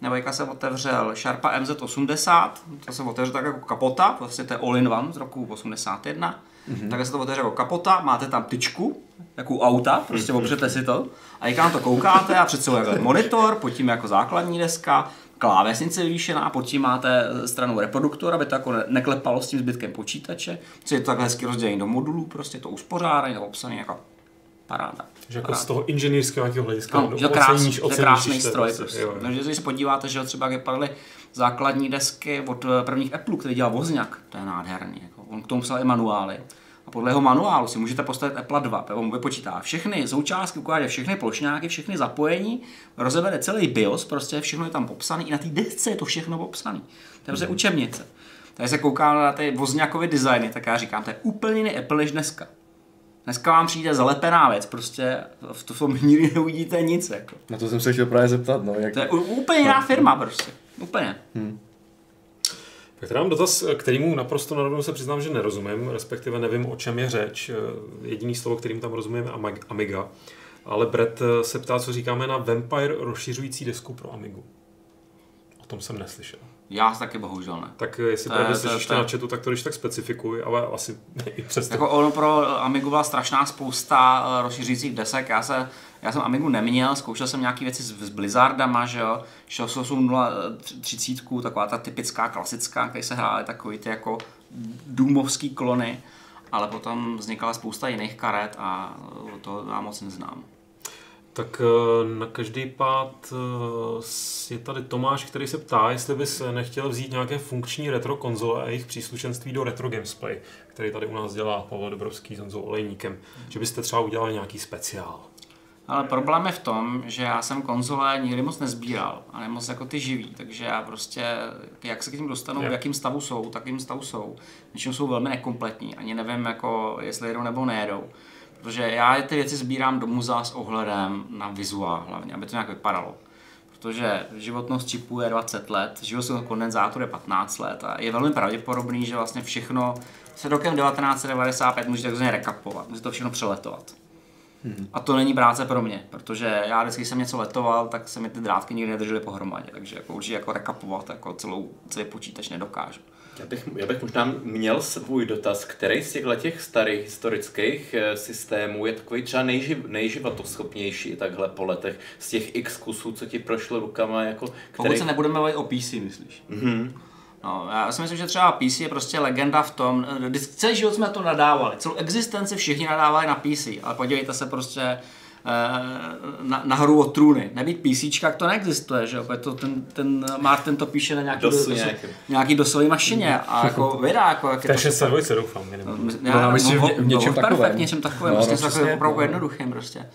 Nebo jak jsem otevřel Sharpa MZ80, to jsem otevřel tak jako kapota, vlastně to je all-in-one z roku 81. Mm-hmm. Tak se to otevře jako kapota, máte tam tyčku, jako auta, prostě opřete si to a jak na to koukáte a před sebou je monitor, pod tím jako základní deska, klávesnice vyvýšená, pod tím máte stranu reproduktor, aby to jako neklepalo s tím zbytkem počítače, co je to takhle hezky rozdělené do modulů, prostě to uspořádané, to obsané jako paráda. Takže jako z toho inženýrského nějakého hlediska no, že krásný, oceníš, krásný stroj. Prostě. prostě. Jo. Takže když se podíváte, že třeba jak vypadaly základní desky od eh, prvních Apple, který dělal Vozňak, to je nádherný. Jako. On k tomu psal i manuály. A podle jeho manuálu si můžete postavit Apple 2. On vypočítá všechny součástky, ukáže všechny plošňáky, všechny zapojení, rozebere celý BIOS, prostě všechno je tam popsané, i na té desce je to všechno popsané. To je prostě mm. učebnice. Takže se koukám na ty vozňákové designy, tak já říkám, to je úplně jiný Apple než dneska. Dneska vám přijde zalepená věc, prostě v tom nikdy neuvidíte nic. Jako. Na to jsem se chtěl právě zeptat. No, jak... To je úplně jiná firma prostě. Úplně. Hmm. Tak tady mám dotaz, kterýmu naprosto na se přiznám, že nerozumím, respektive nevím, o čem je řeč. Jediný slovo, kterým tam rozumím, je Amiga. Ale Brett se ptá, co říkáme na Vampire rozšiřující desku pro Amigu. O tom jsem neslyšel. Já taky bohužel ne. Tak jestli to právě slyšíš na chatu, tak to když tak specifikuj, ale asi i přesto. Jako ono pro Amigu byla strašná spousta eh, rozšířících desek. Já, se, já jsem Amigu neměl, zkoušel jsem nějaké věci s, s Blizzardama, že jo, 6830, taková ta typická, klasická, kde se hrály takový ty jako důmovský klony, ale potom vznikala spousta jiných karet a to já moc neznám. Tak eh, na každý pád eh, je tady Tomáš, který se ptá, jestli bys nechtěl vzít nějaké funkční retro konzole a jejich příslušenství do Retro Gamesplay, který tady u nás dělá Pavel Dobrovský s Honzou Olejníkem. Že byste třeba udělali nějaký speciál. Ale problém je v tom, že já jsem konzole nikdy moc nezbíral, ale moc jako ty živý, takže já prostě, jak se k tím dostanu, v jakým stavu jsou, takým stavu jsou. Většinou jsou velmi nekompletní, ani nevím, jako, jestli jedou nebo nejedou. Protože já ty věci sbírám do muzea s ohledem na vizuál hlavně, aby to nějak vypadalo. Protože životnost čipu je 20 let, životnost kondenzátoru je 15 let a je velmi pravděpodobný, že vlastně všechno se rokem 1995 můžete takzvaně rekapovat, můžete to všechno přeletovat. Hmm. A to není práce pro mě, protože já vždycky jsem něco letoval, tak se mi ty drátky nikdy nedržely pohromadě, takže jako určitě jako rekapovat jako celou, celý počítač nedokážu. Já bych, já bych možná měl svůj dotaz, který z těchto těch starých historických eh, systémů je takový třeba nejživ, nejživotoschopnější takhle po letech z těch x kusů, co ti prošlo rukama. Jako, který... Pokud se nebudeme bavit o PC, myslíš? Mm-hmm. No, já si myslím, že třeba PC je prostě legenda v tom, eh, celý život jsme to nadávali, celou existenci všichni nadávali na PC, ale podívejte se prostě Eh, na, na hru o trůny. Nebýt PC, to neexistuje, že jo? To ten, ten Martin to píše na nějaký, Dosu, do, nějaký. nějaký dosový mašině a jako vydá, jako jak je to... 602 doufám. Já, no, myslím, v, v něčem takovém. Perfekt, něčem takovém, no, prostě no, takovým opravdu jednoduchým prostě.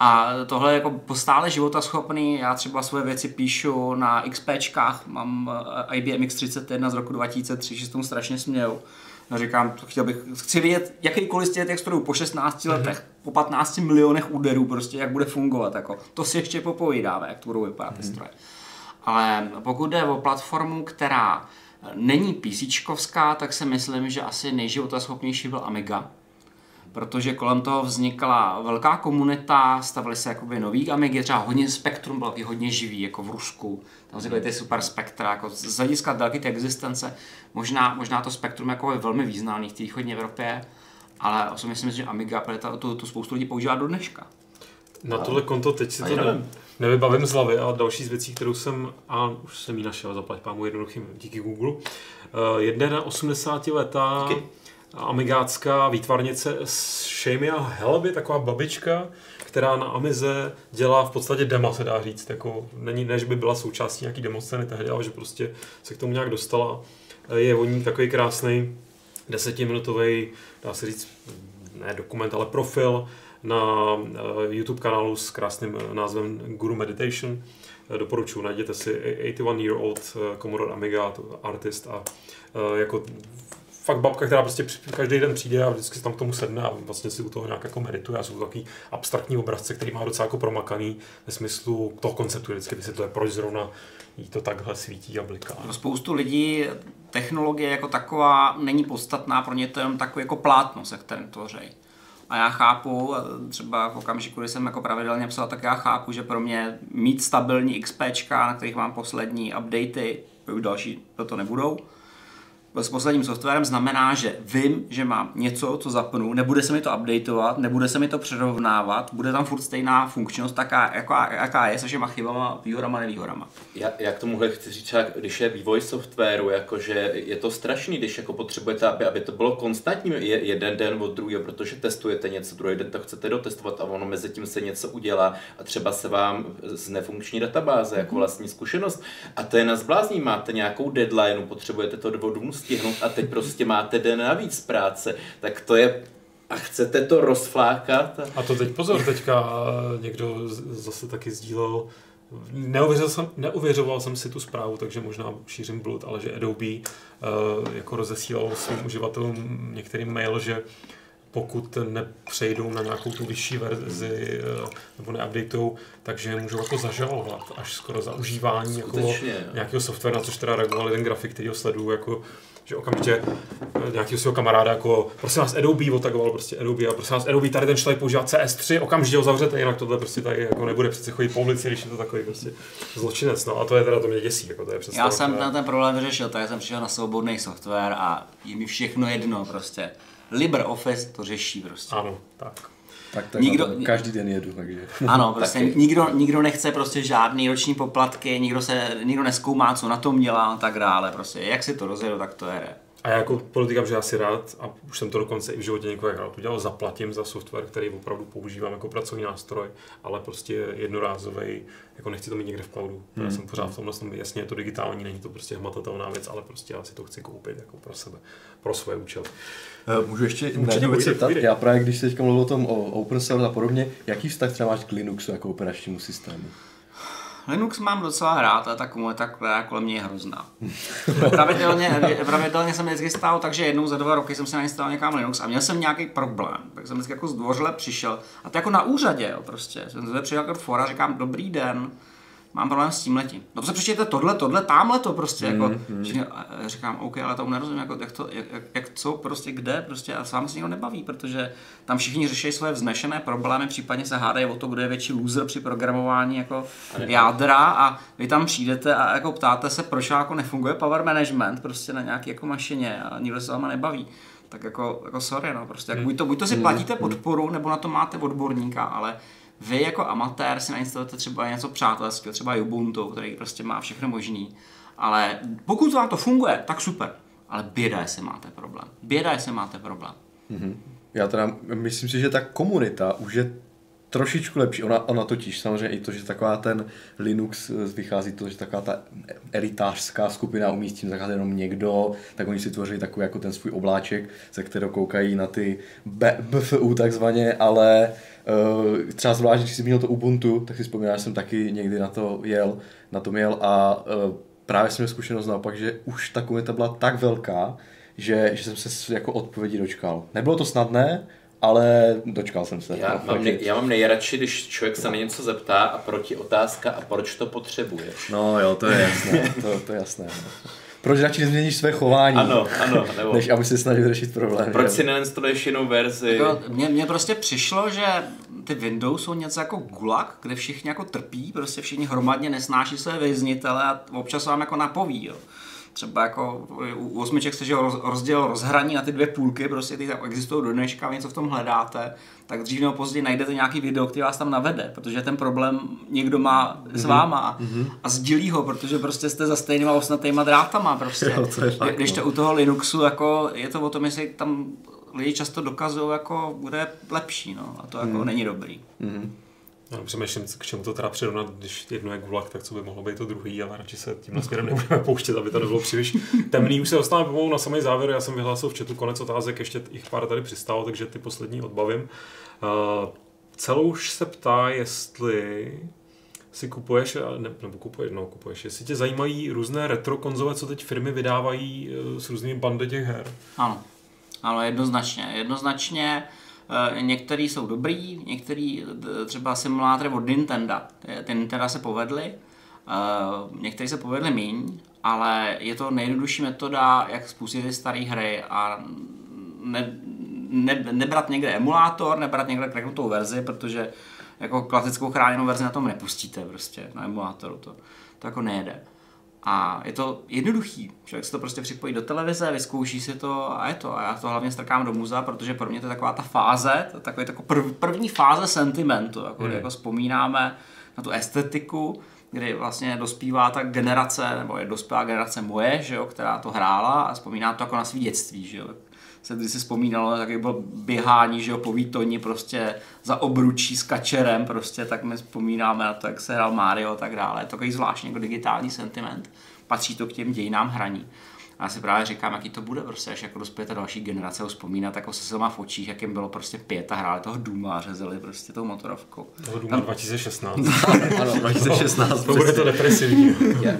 A tohle je jako postále života schopný, já třeba svoje věci píšu na XPčkách, mám eh, IBM X31 z roku 2003, že s tomu strašně směju a říkám, chtěl bych, chci vidět jakýkoliv z těch texturů po 16 mm-hmm. letech, po 15 milionech úderů, prostě jak bude fungovat. Jako. To si ještě popovídáme, jak to budou vypadat mm-hmm. ty mhm. stroje. Ale pokud jde o platformu, která není PC, tak si myslím, že asi nejživotaschopnější byl Amiga, protože kolem toho vznikla velká komunita, stavily se jakoby nový Amigy, třeba hodně Spektrum byl hodně živý, jako v Rusku, tam vznikly ty super spektra, jako z hlediska délky té existence, možná, možná to Spektrum jako je velmi významný v té východní Evropě, ale osobně si myslím, že Amiga tu, tu spoustu lidí používá do dneška. Na tohle konto teď si to ne, nevím. nevybavím z hlavy, ale další z věcí, kterou jsem, a už jsem ji našel, zaplať pámu jednoduchým díky Google, uh, jedna na 80 letá Díky. Amigácká výtvarnice Shamia Helby, taková babička, která na Amize dělá v podstatě dema, se dá říct. Jako, není, ne, že by byla součástí nějaký demoscény tehdy, ale že prostě se k tomu nějak dostala. Je o ní takový krásný desetiminutový, dá se říct, ne dokument, ale profil na eh, YouTube kanálu s krásným eh, názvem Guru Meditation. Eh, Doporučuji, najděte si 81 year old Commodore Amiga to artist a jako fakt babka, která prostě každý den přijde a vždycky si tam k tomu sedne a vlastně si u toho nějak jako medituje a jsou to takový abstraktní obrazce, který má docela jako promakaný ve smyslu toho konceptu, vždycky vysvětluje, proč zrovna jí to takhle svítí a bliká. Pro spoustu lidí technologie jako taková není podstatná, pro ně to je jenom takový jako plátno, se kterým tvoří. A já chápu, eh, třeba v okamžiku, kdy jsem jako pravidelně psal, tak já chápu, že pro mě mít stabilní XPčka, na kterých mám poslední updaty, už další to nebudou, s posledním softwarem znamená, že vím, že mám něco, co zapnu, nebude se mi to updateovat, nebude se mi to přerovnávat, bude tam furt stejná funkčnost, taká, jaká, jaká je, se všema chybama, výhodama, nevýhodama. Já, já k tomuhle chci říct, když je vývoj softwaru, jakože je to strašný, když jako potřebujete, aby, aby to bylo konstantní je, jeden den od druhého, protože testujete něco, druhý den to chcete dotestovat a ono mezi tím se něco udělá a třeba se vám z nefunkční databáze jako vlastní zkušenost a to je na zblázní, máte nějakou deadline, potřebujete to do stihnout a teď prostě máte den navíc práce, tak to je a chcete to rozflákat? A to teď pozor, teďka eh, někdo zase taky sdílel, neuvěřil jsem, neuvěřoval jsem si tu zprávu, takže možná šířím blud, ale že Adobe uh, jako rozesílal svým uživatelům některým mail, že pokud nepřejdou na nějakou tu vyšší verzi eh, nebo neupdateujou, takže je můžou jako zažalovat až skoro za užívání jako jo. nějakého softwaru, na což teda reagoval jeden grafik, který ho sleduju, jako že okamžitě eh, nějakého svého kamaráda jako prosím vás Adobe otagoval prostě Adobe a prosím vás Adobe tady ten člověk používá CS3, okamžitě ho zavřete, jinak tohle prostě tady jako nebude přece chodit po ulici, když je to takový prostě zločinec, no a to je teda to mě děsí, jako to je představa. Já jsem na ten problém vyřešil, tak jsem přišel na svobodný software a je mi všechno jedno prostě. LibreOffice to řeší prostě. Ano, tak. Tak, tak Nikdo- každý den jedu, takže... Ano, prostě Taky. nikdo, nikdo nechce prostě žádný roční poplatky, nikdo se, nikdo neskoumá, co na tom dělá a tak dále. Prostě jak si to rozjedu, tak to jede. A já jako politikám, že já si rád, a už jsem to dokonce i v životě několikrát udělal, zaplatím za software, který opravdu používám jako pracovní nástroj, ale prostě jednorázový, jako nechci to mít někde v cloudu. Hmm. Já jsem pořád v tomhle, tom, jasně je to digitální, není to prostě hmatatelná věc, ale prostě já si to chci koupit jako pro sebe, pro svoje účely. Eh, Můžu ještě na jednu věc zeptat? Já právě, když se teďka mluvil o tom o open source a podobně, jaký vztah třeba máš k Linuxu jako operačnímu systému? Linux mám docela rád a ta komunita, která kolem mě je hrozná. pravidelně, pravidelně jsem vždycky stál, takže jednou za dva roky jsem si nainstaloval někam Linux a měl jsem nějaký problém. Tak jsem vždycky jako zdvořile přišel a to jako na úřadě, jo, prostě. Jsem se přijel jako fora, říkám, dobrý den, mám problém s tím letím. No se přečtěte tohle, tohle, tamhle to prostě, jako, mm, a říkám, OK, ale tomu nerozumím, jako, jak, to, jak, jak, co, prostě, kde, prostě, a s vámi se nikdo nebaví, protože tam všichni řeší svoje vznešené problémy, případně se hádají o to, kdo je větší loser při programování jako jádra a vy tam přijdete a jako ptáte se, proč jako nefunguje power management prostě na nějaký jako mašině a nikdo se s váma nebaví. Tak jako, jako sorry, no, prostě, jako, buď, to, buď to si platíte podporu, nebo na to máte odborníka, ale vy jako amatér si nainstalujete třeba něco přátelského, třeba Ubuntu, který prostě má všechno možný, ale pokud vám to funguje, tak super. Ale běda, jestli máte problém. Běda, jestli máte problém. Já teda myslím si, že ta komunita už je trošičku lepší. Ona, ona totiž samozřejmě i to, že taková ten Linux eh, vychází to, že taková ta elitářská skupina umí s tím zacházet jenom někdo, tak oni si tvoří takový jako ten svůj obláček, ze kterého koukají na ty BFU takzvaně, ale uh, třeba zvlášť, když jsi měl to Ubuntu, tak si vzpomínám, že jsem taky někdy na to jel, na tom jel a uh, právě jsem měl zkušenost naopak, že už ta komunita byla tak velká, že, že jsem se jako odpovědi dočkal. Nebylo to snadné, ale dočkal jsem se. Já No, mám, nej, já mám nejradši, když člověk se na něco zeptá a proti otázka a proč to potřebuješ. No jo, to je jasné, to, to je jasné. no. Proč radši nezměníš své chování, Ano, ano, nebo než aby se snažil řešit problém. proč si neinstaluješ jinou verzi? Jako, mně, mně prostě přišlo, že ty Windows jsou něco jako gulag, kde všichni jako trpí, prostě všichni hromadně nesnáší své věznitele a občas vám jako napoví, jo. Třeba jako u osmiček se že roz, rozdělil rozhraní na ty dvě půlky, prostě ty tam existují do dneška, něco v tom hledáte, tak dřív nebo později najdete nějaký video, který vás tam navede, protože ten problém někdo má s mhm. váma mm-hmm. a sdílí ho, protože prostě jste za stejnýma osnatýma drátama prostě. Jo, to je fakt, Když to no. u toho Linuxu, jako je to o tom, jestli tam lidi často dokazují, jako bude lepší, no, a to jako mm. není dobrý. Mm. Já přemýšlím, k čemu to teda přirovnat, když jedno je vlak, tak co by mohlo být to druhý, ale radši se tímhle směrem nebudeme pouštět, aby to nebylo příliš temný. Už se dostáváme pomalu na samý závěr, já jsem vyhlásil v chatu konec otázek, ještě jich pár tady přistálo, takže ty poslední odbavím. Uh, celou už se ptá, jestli si kupuješ, ne, nebo kupuješ, no kupuješ, jestli tě zajímají různé retro konzole, co teď firmy vydávají eh, s různými bandy těch her. Ano, ano, jednoznačně. Jednoznačně Eh, některý jsou dobrý, některý eh, třeba simulátory od Nintendo, ty Nintendo se povedly, eh, některý se povedly míň, ale je to nejjednodušší metoda, jak spustit staré hry a ne, ne, nebrat někde emulátor, nebrat někde kreknutou verzi, protože jako klasickou chráněnou verzi na tom nepustíte prostě, na emulátoru to, to jako nejede. A je to jednoduchý. Člověk si to prostě připojí do televize, vyzkouší si to a je to. A já to hlavně strkám do muzea, protože pro mě to je taková ta fáze, to takový jako prv, první fáze sentimentu, jako, hmm. jako vzpomínáme na tu estetiku, kdy vlastně dospívá ta generace, nebo je dospělá generace moje, že jo, která to hrála a vzpomíná to jako na svý dětství, že jo se když si vzpomínalo, tak bylo běhání, že jo, po výtoni prostě za obručí s kačerem prostě, tak my vzpomínáme na to, jak se hrál Mario a tak dále. Takový zvláštní jako digitální sentiment. Patří to k těm dějinám hraní. A já si právě říkám, jaký to bude prostě, až jako dospějete další generace ho vzpomínat jako se silma v očích, jak jim bylo prostě pět a hráli toho Duma a řezali prostě tou motorovkou. Toho Duma Tam... 2016. ano, 2016. to bude to depresivní. já,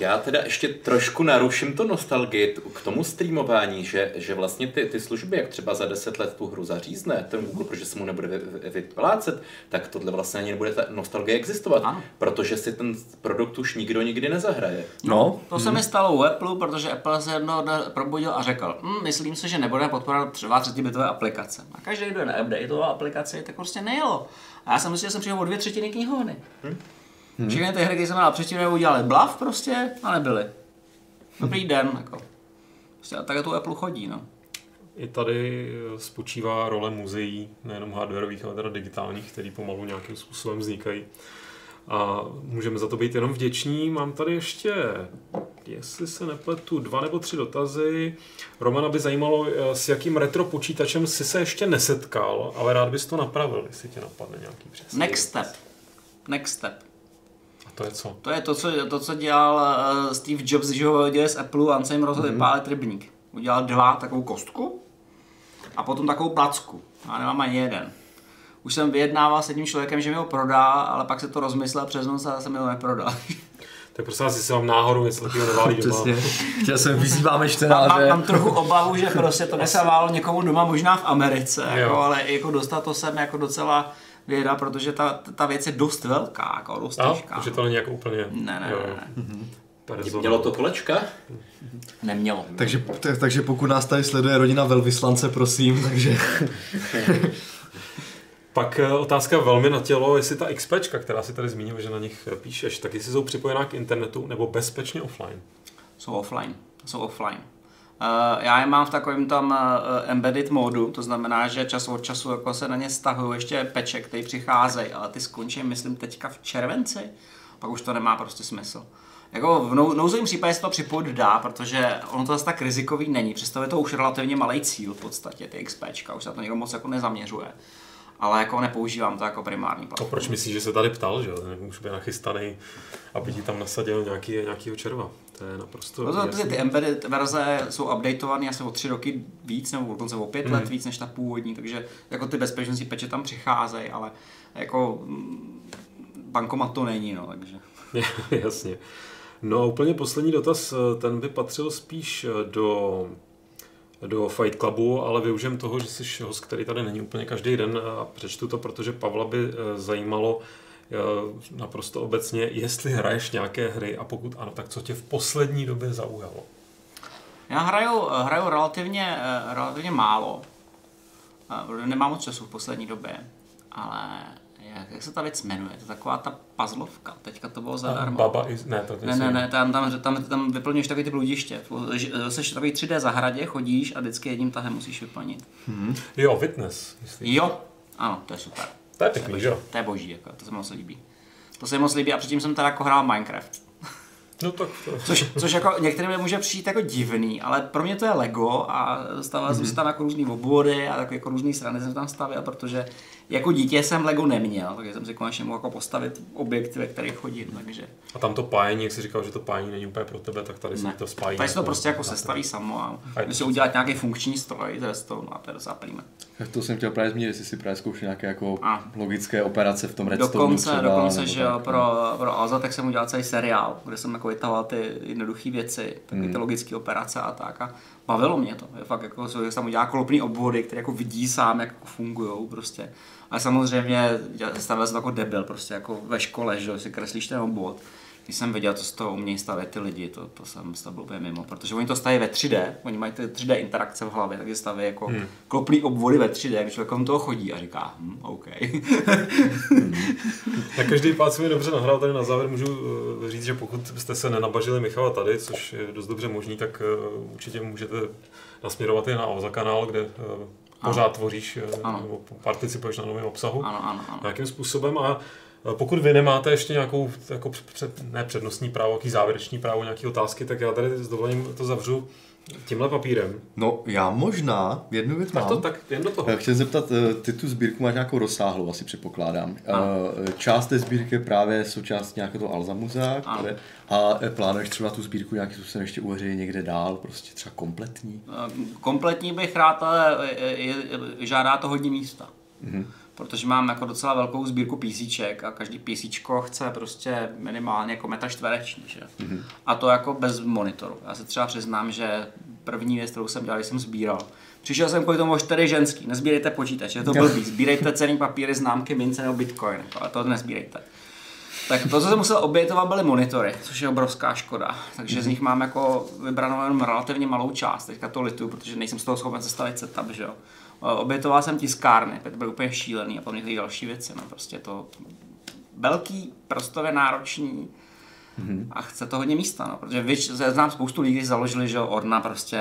já, teda ještě trošku naruším to nostalgii k tomu streamování, že, že vlastně ty, ty služby, jak třeba za 10 let tu hru zařízne ten Google, protože se mu nebude vy, vyplácet, tak tohle vlastně ani nebude ta nostalgie existovat, ano. protože si ten produkt už nikdo nikdy nezahraje. No, to hmm. se mi stalo u Apple, protože Apple se jedno dne probudil a řekl, hm, myslím si, že nebudeme podporovat třeba bitové aplikace. A každý, kdo je neupdateoval aplikaci, tak prostě nejelo. A já jsem myslel, že jsem přijel o dvě třetiny knihovny. Hmm. Hmm. Všechny ty hry, které jsem měl předtím, udělali blav prostě a nebyly. Dobrý hmm. den, jako. Prostě tak to Apple chodí, no. I tady spočívá role muzeí, nejenom hardwareových, ale teda digitálních, které pomalu nějakým způsobem vznikají a můžeme za to být jenom vděční. Mám tady ještě, jestli se nepletu, dva nebo tři dotazy. Romana by zajímalo, eh, s jakým retro počítačem si se ještě nesetkal, ale rád bys to napravil, jestli tě napadne nějaký přesný. Next step. Next step. A to je co? To je to, co, to, co dělal uh, Steve Jobs, když ho dělal z Apple a on se jim rozhodl mm-hmm. pálit rybník. Udělal dva takovou kostku a potom takovou placku. A nemám ani jeden už jsem vyjednával s jedním člověkem, že mi ho prodá, ale pak se to rozmyslel přes noc a jsem mi ho neprodal. Tak prosím vás, jestli vám náhodou něco takového neválí doma. Přesně. Chtěl jsem vyzýváme čtenáře. Mám, mám, trochu obavu, že prostě to nesávalo někomu doma, možná v Americe, jako, ale jako dostat to sem jako docela věda, protože ta, ta věc je dost velká, jako dost no, těžká. Takže to není jako úplně... Ne, ne, jo, ne. ne. Mhm. Mělo to kolečka? Nemělo. Takže, takže pokud nás tady sleduje rodina velvyslance, prosím, takže... Pak eh, otázka velmi na tělo, jestli ta XP, která si tady zmínil, že na nich eh, píšeš, tak jestli jsou připojená k internetu nebo bezpečně offline? Jsou offline. Jsou offline. Uh, já je mám v takovém tam embedded módu, to znamená, že čas od času jako se na ně stahují ještě peče, které přicházejí, ale ty skončí, myslím, teďka v červenci, pak už to nemá prostě smysl. Jako v nou, nouzovém případě se to připojit dá, protože ono to zase tak rizikový není. Představuje to už relativně malý cíl v podstatě, ty XP, už se na to někdo moc jako nezaměřuje ale jako nepoužívám to jako primární platformu. A proč myslíš, že se tady ptal, že už by nachystaný, aby ti tam nasadil nějaký, nějakýho červa? To je naprosto no to, ty, ty embedded verze jsou updateované asi o tři roky víc, nebo dokonce o pět mm. let víc než ta původní, takže jako ty bezpečnostní peče tam přicházejí, ale jako mm, bankomat to není, no, takže. Jasně. No a úplně poslední dotaz, ten by patřil spíš do do Fight Clubu, ale využijem toho, že jsi host, který tady není úplně každý den a přečtu to, protože Pavla by eh, zajímalo eh, naprosto obecně, jestli hraješ nějaké hry a pokud ano, tak co tě v poslední době zaujalo? Já hraju, hraju relativně, eh, relativně málo. Nemám moc času v poslední době, ale jak, jak se ta věc jmenuje, to je taková ta puzzlovka, teďka to bylo zadarmo. Baba is... Ne, to Ne, ne, ne, tam, tam, tam, tam vyplňuješ takový ty bludiště. Jsi v takový 3D zahradě, chodíš a vždycky jedním tahem musíš vyplnit. Jo, Witness, myslím. Jo, ano, to je super. To je pěkný, že jo? To je boží, jako, to se mi moc líbí. To se mi moc líbí a předtím jsem teda jako hrál Minecraft. No tak to... Což, což jako některým může přijít jako divný, ale pro mě to je Lego a stavil Mhm. jsem si tam jako různý obvody a takové jako různý strany jsem tam stavěl, protože jako dítě jsem Lego neměl, takže jsem si konečně mohl jako postavit objekty, ve kterých chodím, takže A tam to pájení, jak jsi říkal, že to pájení není úplně pro tebe, tak tady se ne. to spájí. Tady se to jako- prostě jako sestaví samo a A si udělat nějaký funkční stroj z redstone a to je docela prýma. Tak to jsem chtěl právě zmínit, jestli si právě zkoušel nějaké jako A. logické operace v tom redstone Dokonce, třeba, dokonce, že tak, no. pro, pro Alza, tak jsem udělal celý seriál, kde jsem jako vytahoval ty jednoduché věci, takové ty logické operace a tak a bavilo mě to. Je fakt jako, že jsem udělal klopný obvody, které jako vidí sám, jak fungují prostě. A samozřejmě stavil jsem jako debil, prostě jako ve škole, že si kreslíš ten obvod. Když jsem viděl, co z toho umějí stavět ty lidi, to, to jsem byl úplně mimo, protože oni to staví ve 3D, oni mají ty 3D interakce v hlavě, takže staví jako hmm. klopný obvody ve 3D, když člověk kolem toho chodí a říká, hm, OK. Tak každý pád se mi dobře nahrál, tady na závěr můžu eh, říct, že pokud jste se nenabažili Michala tady, což je dost dobře možný, tak eh, určitě můžete nasměrovat i na Alza kanál, kde eh, pořád tvoříš eh, Ano. nebo participuješ na novém obsahu. ano, ano, ano. Nějakým způsobem a pokud vy nemáte ještě nějakou jako před, ne přednostní právo, jaký závěrečný právo, nějaké otázky, tak já tady s dovolením to zavřu tímhle papírem. No, já možná jednu věc Tak mám. to tak jen do toho. Já chtěl zeptat, eh, ty tu sbírku máš nějakou rozsáhlou, asi předpokládám. Eh, Část té sbírky je právě součást nějakého toho Alza muzea, Ano. které, a eh, plánuješ třeba tu sbírku nějakým způsobem ještě uveřejnit někde dál, prostě třeba kompletní? Kompletní bych rád, ale je, je, žádá to hodně místa. Mm-hmm. Protože mám jako docela velkou sbírku písíček a každý písíčko chce prostě minimálně jako metr čtvereční, že? Mm-hmm. A to jako bez monitoru. Já se třeba přiznám, že první věc, kterou jsem dělal, jsem sbíral, Přišel jsem kvůli tomu o čtyři ženský, nezbírejte počítač, je to blbý, sbírejte cený papíry, známky, mince nebo bitcoin, ale to nezbírejte. Tak to, co jsem musel obětovat, byly monitory, což je obrovská škoda. Takže z nich mám jako vybranou jenom relativně malou část. Teďka to lituju, protože nejsem z toho schopen sestavit setup, že jo. Obětoval jsem tiskárny, to byl úplně šílený a potom některé další věci. No, prostě to velký, prostorově náročný a chce to hodně místa, no, protože víš, já znám spoustu lidí, kteří založili, že Orna, prostě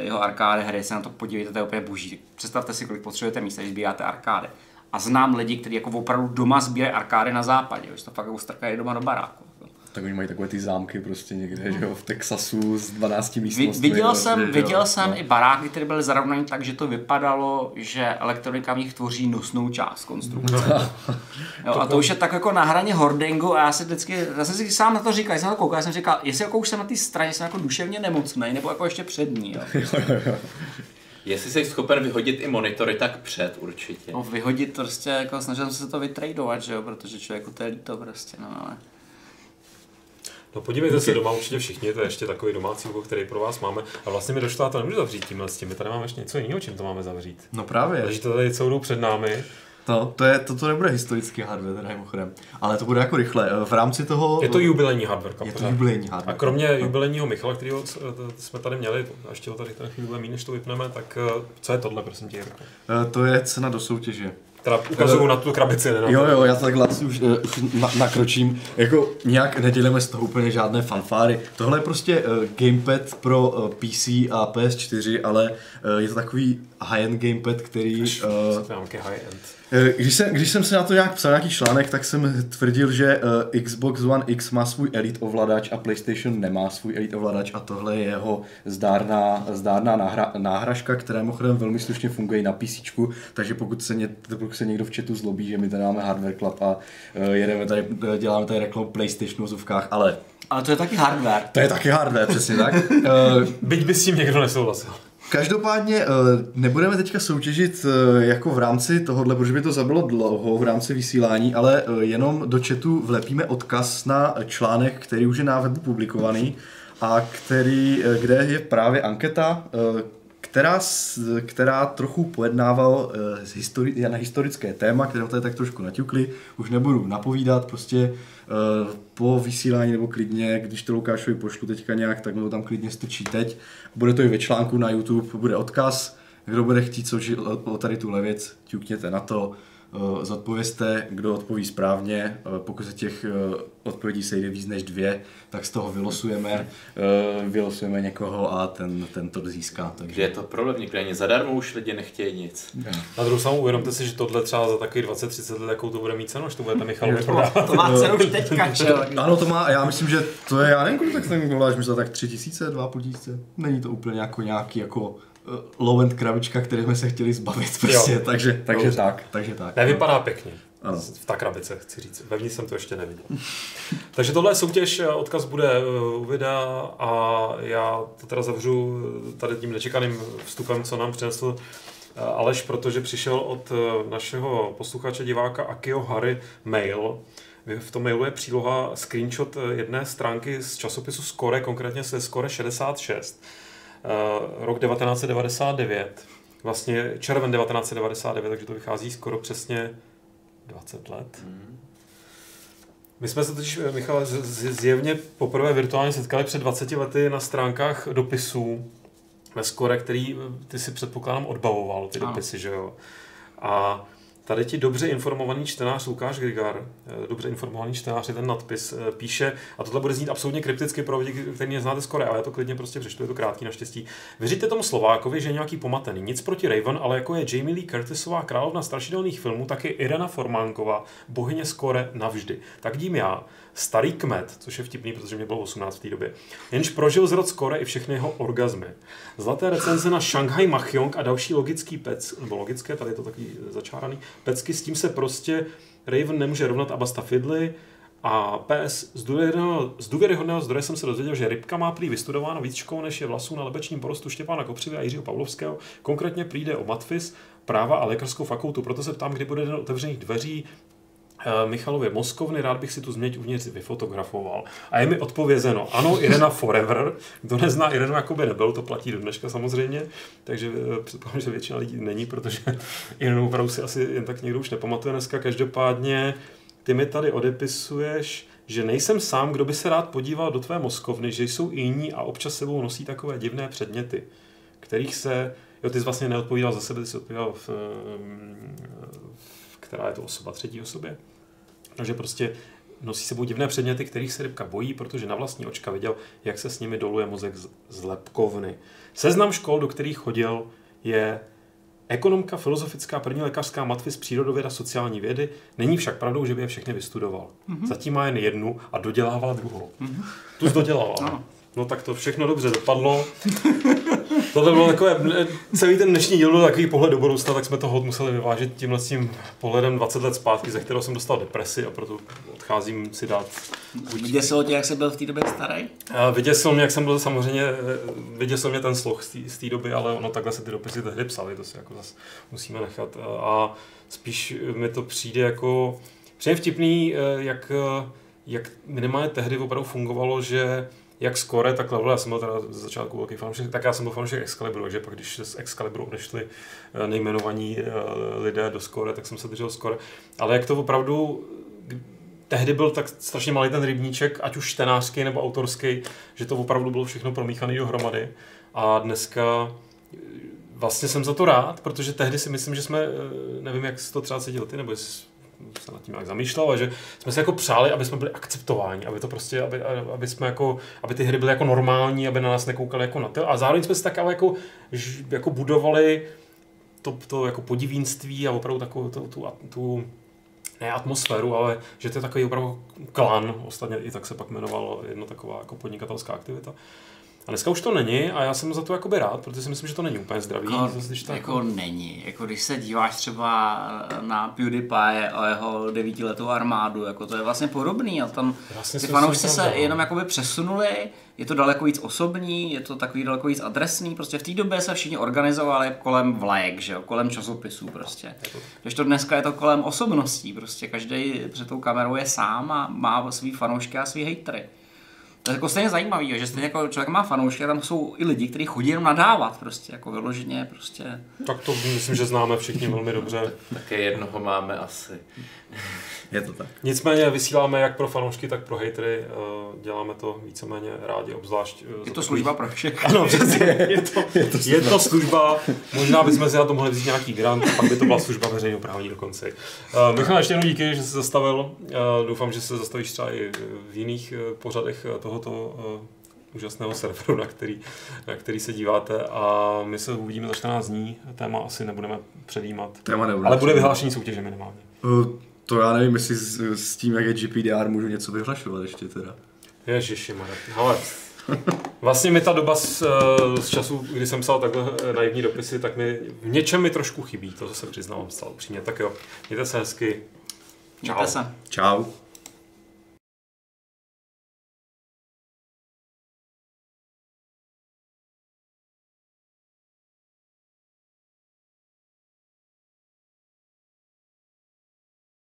jeho arkády, hry, se na to podívejte, to je úplně boží. Představte si, kolik potřebujete místa, když sbíráte arkády. A znám lidi, kteří jako opravdu doma sbírají arkády na západě, že to fakt jako strkají doma do baráku. Tak oni mají takové ty zámky prostě někde, že jo, v Texasu s 12 Vi- místnostmi. viděl jo, jsem, že jo, viděl jsem no. i baráky, které byly zarovnané tak, že to vypadalo, že elektronika v nich tvoří nosnou část konstrukce. jo, a to už je tak jako na hraně hoardingu a já si vždycky, já jsem si sám na to říkal, jsem na to koukal, já jsem říkal, jestli jako už jsem na té straně, jsem jako duševně nemocný, nebo jako ještě před ní. Jo. Jestli jsi schopen vyhodit i monitory, tak před určitě. No, vyhodit prostě, jako snažil jsem se to vytradovat, že jo, protože člověku to je líto prostě, no ale. No podívejte se doma určitě všichni, to je ještě takový domácí úkol, který pro vás máme. A vlastně mi došlo, a to nemůžu zavřít tímhle s tím, my tady máme ještě něco jiného, čím to máme zavřít. No právě. Leží to tady celou dobu před námi. To, to, je, to, to nebude historický hardware, teda mimochodem. Ale to bude jako rychle. V rámci toho... Je to jubilejní hardware. Je to jubilejní A hardware. kromě jubilejního Michala, kterého jsme tady měli, a ještě ho tady ten chvíli mít, než to vypneme, tak eh, co je tohle, prosím tě? Eh, To je cena do soutěže. Teda ukazuju na tu krabici, ne Jo, jo, já to takhle asi už, uh, už na, nakročím. Jako nějak nedělíme z toho úplně žádné fanfáry. Tohle je prostě uh, gamepad pro uh, PC a PS4, ale uh, je to takový high-end gamepad, který... Uh, high-end. Eh, Když jsem, když jsem se na to nějak psal nějaký článek, tak jsem tvrdil, že uh, Xbox One X má svůj Elite ovladač a PlayStation nemá svůj Elite ovladač a tohle je jeho zdárná, zdárná náhra, náhražka, která mimochodem velmi slušně funguje i na PC, takže pokud se, ně, pokud se někdo v chatu zlobí, že my tady máme Hardware Club a uh, jedeme tady, děláme tady reklamu PlayStationu v zovkách, ale Ale to je taky hardware. to je taky hardware, přesně tak. Uh, Byť by s tím někdo nesouhlasil. Každopádně eh, nebudeme teďka soutěžit eh, jako v rámci tohohle, protože by to zabilo dlouho v rámci vysílání, ale eh, jenom do chatu vlepíme odkaz na článek, který už je na webu publikovaný a který, kde je právě anketa, která, která trochu pojednával na historické téma, které tady tak trošku naťukli. Už nebudu napovídat, prostě po vysílání nebo klidně, když to Lukášovi pošlu teďka nějak, tak mu to tam klidně strčí teď. Bude to i ve článku na YouTube, bude odkaz. Kdo bude chtít soutěžit o o tady tuhle věc, ťukněte na to. Uh, zodpovězte, kdo odpoví správně. Uh, pokud se těch uh, odpovědí sejde víc než dvě, tak z toho vylosujeme, vylosujeme někoho a ten, ten to získá. Takže je to problém, nikdy ani zadarmo už lidi nechtějí nic. Ja. Na druhou stranu uvědomte si, že tohle třeba za takový 20-30 let, jakou to bude mít cenu, až to budete Michal prodávat. To má cenu už teďka, Ano, to má, já myslím, že to je, já nevím, kolik tak ten voláš, myslím, tak 3 tisíce, 2,5 tisíce. Není to úplně jako nějaký jako Eh, low-end krabička, které jsme se chtěli zbavit prostě, jo. takže, takže tak, takže tak. Nevypadá no. pěkně. Ano. V ta krabice, chci říct. Vevnitř jsem to ještě neviděl. Takže tohle je soutěž, eh, odkaz bude eh, u videa a já to teda zavřu tady tím nečekaným vstupem, co nám přinesl Aleš, protože přišel od našeho posluchače, diváka Akio Harry mail. V tom mailu je příloha screenshot jedné stránky z časopisu Score, konkrétně se Score 66 Eh, rok 1999, vlastně červen 1999, takže to vychází skoro přesně 20 let. My jsme se totiž, eh, Michal, zjevně poprvé virtuálně setkali před 20 lety na stránkách dopisů ve Skore, který eh, ty si předpokládám odbavoval, ty dopisy, že jo. A Tady ti dobře informovaný čtenář Lukáš Grigar, eh, dobře informovaný čtenář je ten nadpis, eh, píše, a tohle bude znít absolutně krypticky pro lidi, kteří neznáte skoro, ale já to klidně prostě přečtu, je to krátký naštěstí. Věříte tomu Slovákovi, že je nějaký pomatený. Nic proti Raven, ale jako je Jamie Lee Curtisová královna strašidelných filmů, tak je Irena Formánková, bohyně skore navždy. Tak dím já, starý kmet, což je vtipný, protože mě bylo 18 v té době, jenž prožil z rod skore i všechny jeho orgazmy. Zlaté recenze na Shanghai Machyong a další logický pec, nebo logické, tady je to takový začáraný, pecky, s tím se prostě Raven nemůže rovnat Abasta Fidley, a PS, z důvěryhodného, z důvěryhodného zdroje jsem se dozvěděl, že rybka má prý vystudováno víc škol, než je vlasů na lebečním porostu Štěpána Kopřivy a Jiřího Pavlovského. Konkrétně přijde o matfis, práva a lékařskou fakultu. Proto se ptám, kdy bude den otevřených dveří Michalově Moskovny, rád bych si tu změť uvnitř vyfotografoval. A je mi odpovězeno, ano, Irena Forever, kdo nezná Irenu, jako by nebyl, to platí do dneška samozřejmě, takže eh, předpokládám, že většina lidí není, protože Irenu opravdu si asi jen tak někdo už nepamatuje dneska. Každopádně ty mi tady odepisuješ, že nejsem sám, kdo by se rád podíval do tvé Moskovny, že jsou i jiní a občas sebou nosí takové divné předměty, kterých se, jo, ty jsi vlastně neodpovídal za sebe, ty jsi odpovídal v, v která je to osoba, třetí osobě. Takže prostě nosí sebou divné předměty, kterých se rybka bojí, protože na vlastní očka viděl, jak se s nimi doluje mozek z lepkovny. Seznam škol, do kterých chodil, je ekonomka, filozofická, první lékařská, matfis, přírodověda, sociální vědy. Není však pravdou, že by je všechny vystudoval. Mm-hmm. Zatím má jen jednu a dodělává druhou. Mm-hmm. Tu dodělával. No. no tak to všechno dobře dopadlo. Tohle bylo takové, celý ten dnešní díl byl takový pohled do budoucna, tak jsme to hod museli vyvážit tímhle tím pohledem 20 let zpátky, ze kterého jsem dostal depresi a proto odcházím si dát. Vyděsilo tě, jak jsi byl v té době starý? Vyděsilo mě, jak jsem byl samozřejmě, vyděsil mě ten sloh z té doby, ale ono takhle se ty dopisy tehdy psaly, to si jako zase musíme nechat. A spíš mi to přijde jako, přijde vtipný, jak, jak minimálně tehdy opravdu fungovalo, že jak Score, tak Level, já jsem byl teda z začátku velký fanoušek, tak já jsem byl fanoušek Excaliburu, takže pak když z Excaliburu odešli eh, nejmenovaní eh, lidé do Score, tak jsem se držel Score. Ale jak to opravdu tehdy byl tak strašně malý ten rybníček, ať už čtenářský nebo autorský, že to opravdu bylo všechno promíchané dohromady. A dneska eh, vlastně jsem za to rád, protože tehdy si myslím, že jsme, nevím, jak jsi to třeba cítil ty, nebo jestli se nad tím nějak zamýšlel, a že jsme si jako přáli, aby jsme byli akceptováni, aby to prostě, aby, aby jsme jako, aby ty hry byly jako normální, aby na nás nekoukali jako na to. A zároveň jsme si tak jako, jako budovali to, to jako podivínství a opravdu takovou tu, tu, tu ne atmosféru, ale že to je takový opravdu klan, ostatně i tak se pak jmenoval jedna taková jako podnikatelská aktivita. A dneska už to není a já jsem za to jakoby rád, protože si myslím, že to není úplně zdravý. Jako, zase, když to jako, jako není. Jako když se díváš třeba na PewDiePie a jeho devítiletou armádu, jako to je vlastně podobný a tam vlastně ty fanoušci se no. jenom jakoby přesunuli, je to daleko víc osobní, je to takový daleko víc adresný, prostě v té době se všichni organizovali kolem vlajek, že jo, kolem časopisů prostě. Když to dneska je to kolem osobností, prostě každý před tou kamerou je sám a má svý fanoušky a svý hejtry. To je jako stejně zajímavý, že stejně jako člověk má fanoušky, tam jsou i lidi, kteří chodí jenom nadávat, prostě jako vyloženě, prostě. Tak to myslím, že známe všichni velmi dobře. Také jednoho máme asi. Je to tak. Nicméně vysíláme jak pro fanoušky, tak pro hejtry. eh, Děláme to víceméně rádi, obzvlášť. eh, Je to služba pro všechny. Ano, přesně. Je to, je to služba. Možná bychom si na to mohli vzít nějaký grant, pak by to byla služba veřejnoprávní dokonce. Uh, Michal, ještě jednou díky, že jsi zastavil. Uh, doufám, že se zastavíš třeba i v jiných eh, pořadech eh, tohoto úžasného serveru, na který, na který se díváte. A my se uvidíme za 14 dní. Téma asi nebudeme předjímat. Téma nebude. Ale bude vyhlášení soutěže minimálně. Uh, To já nevím, jestli s, s tím, jak je GPDR, můžu něco vyhlašovat ještě teda. Ježiši, Ale vlastně mi ta doba z, eh, z času, kdy jsem psal takhle eh, naivní dopisy, tak mi v něčem mi trošku chybí, to se přiznávám zcela upřímně. Tak jo, mějte se hezky. Čau. Mějte se. Čau.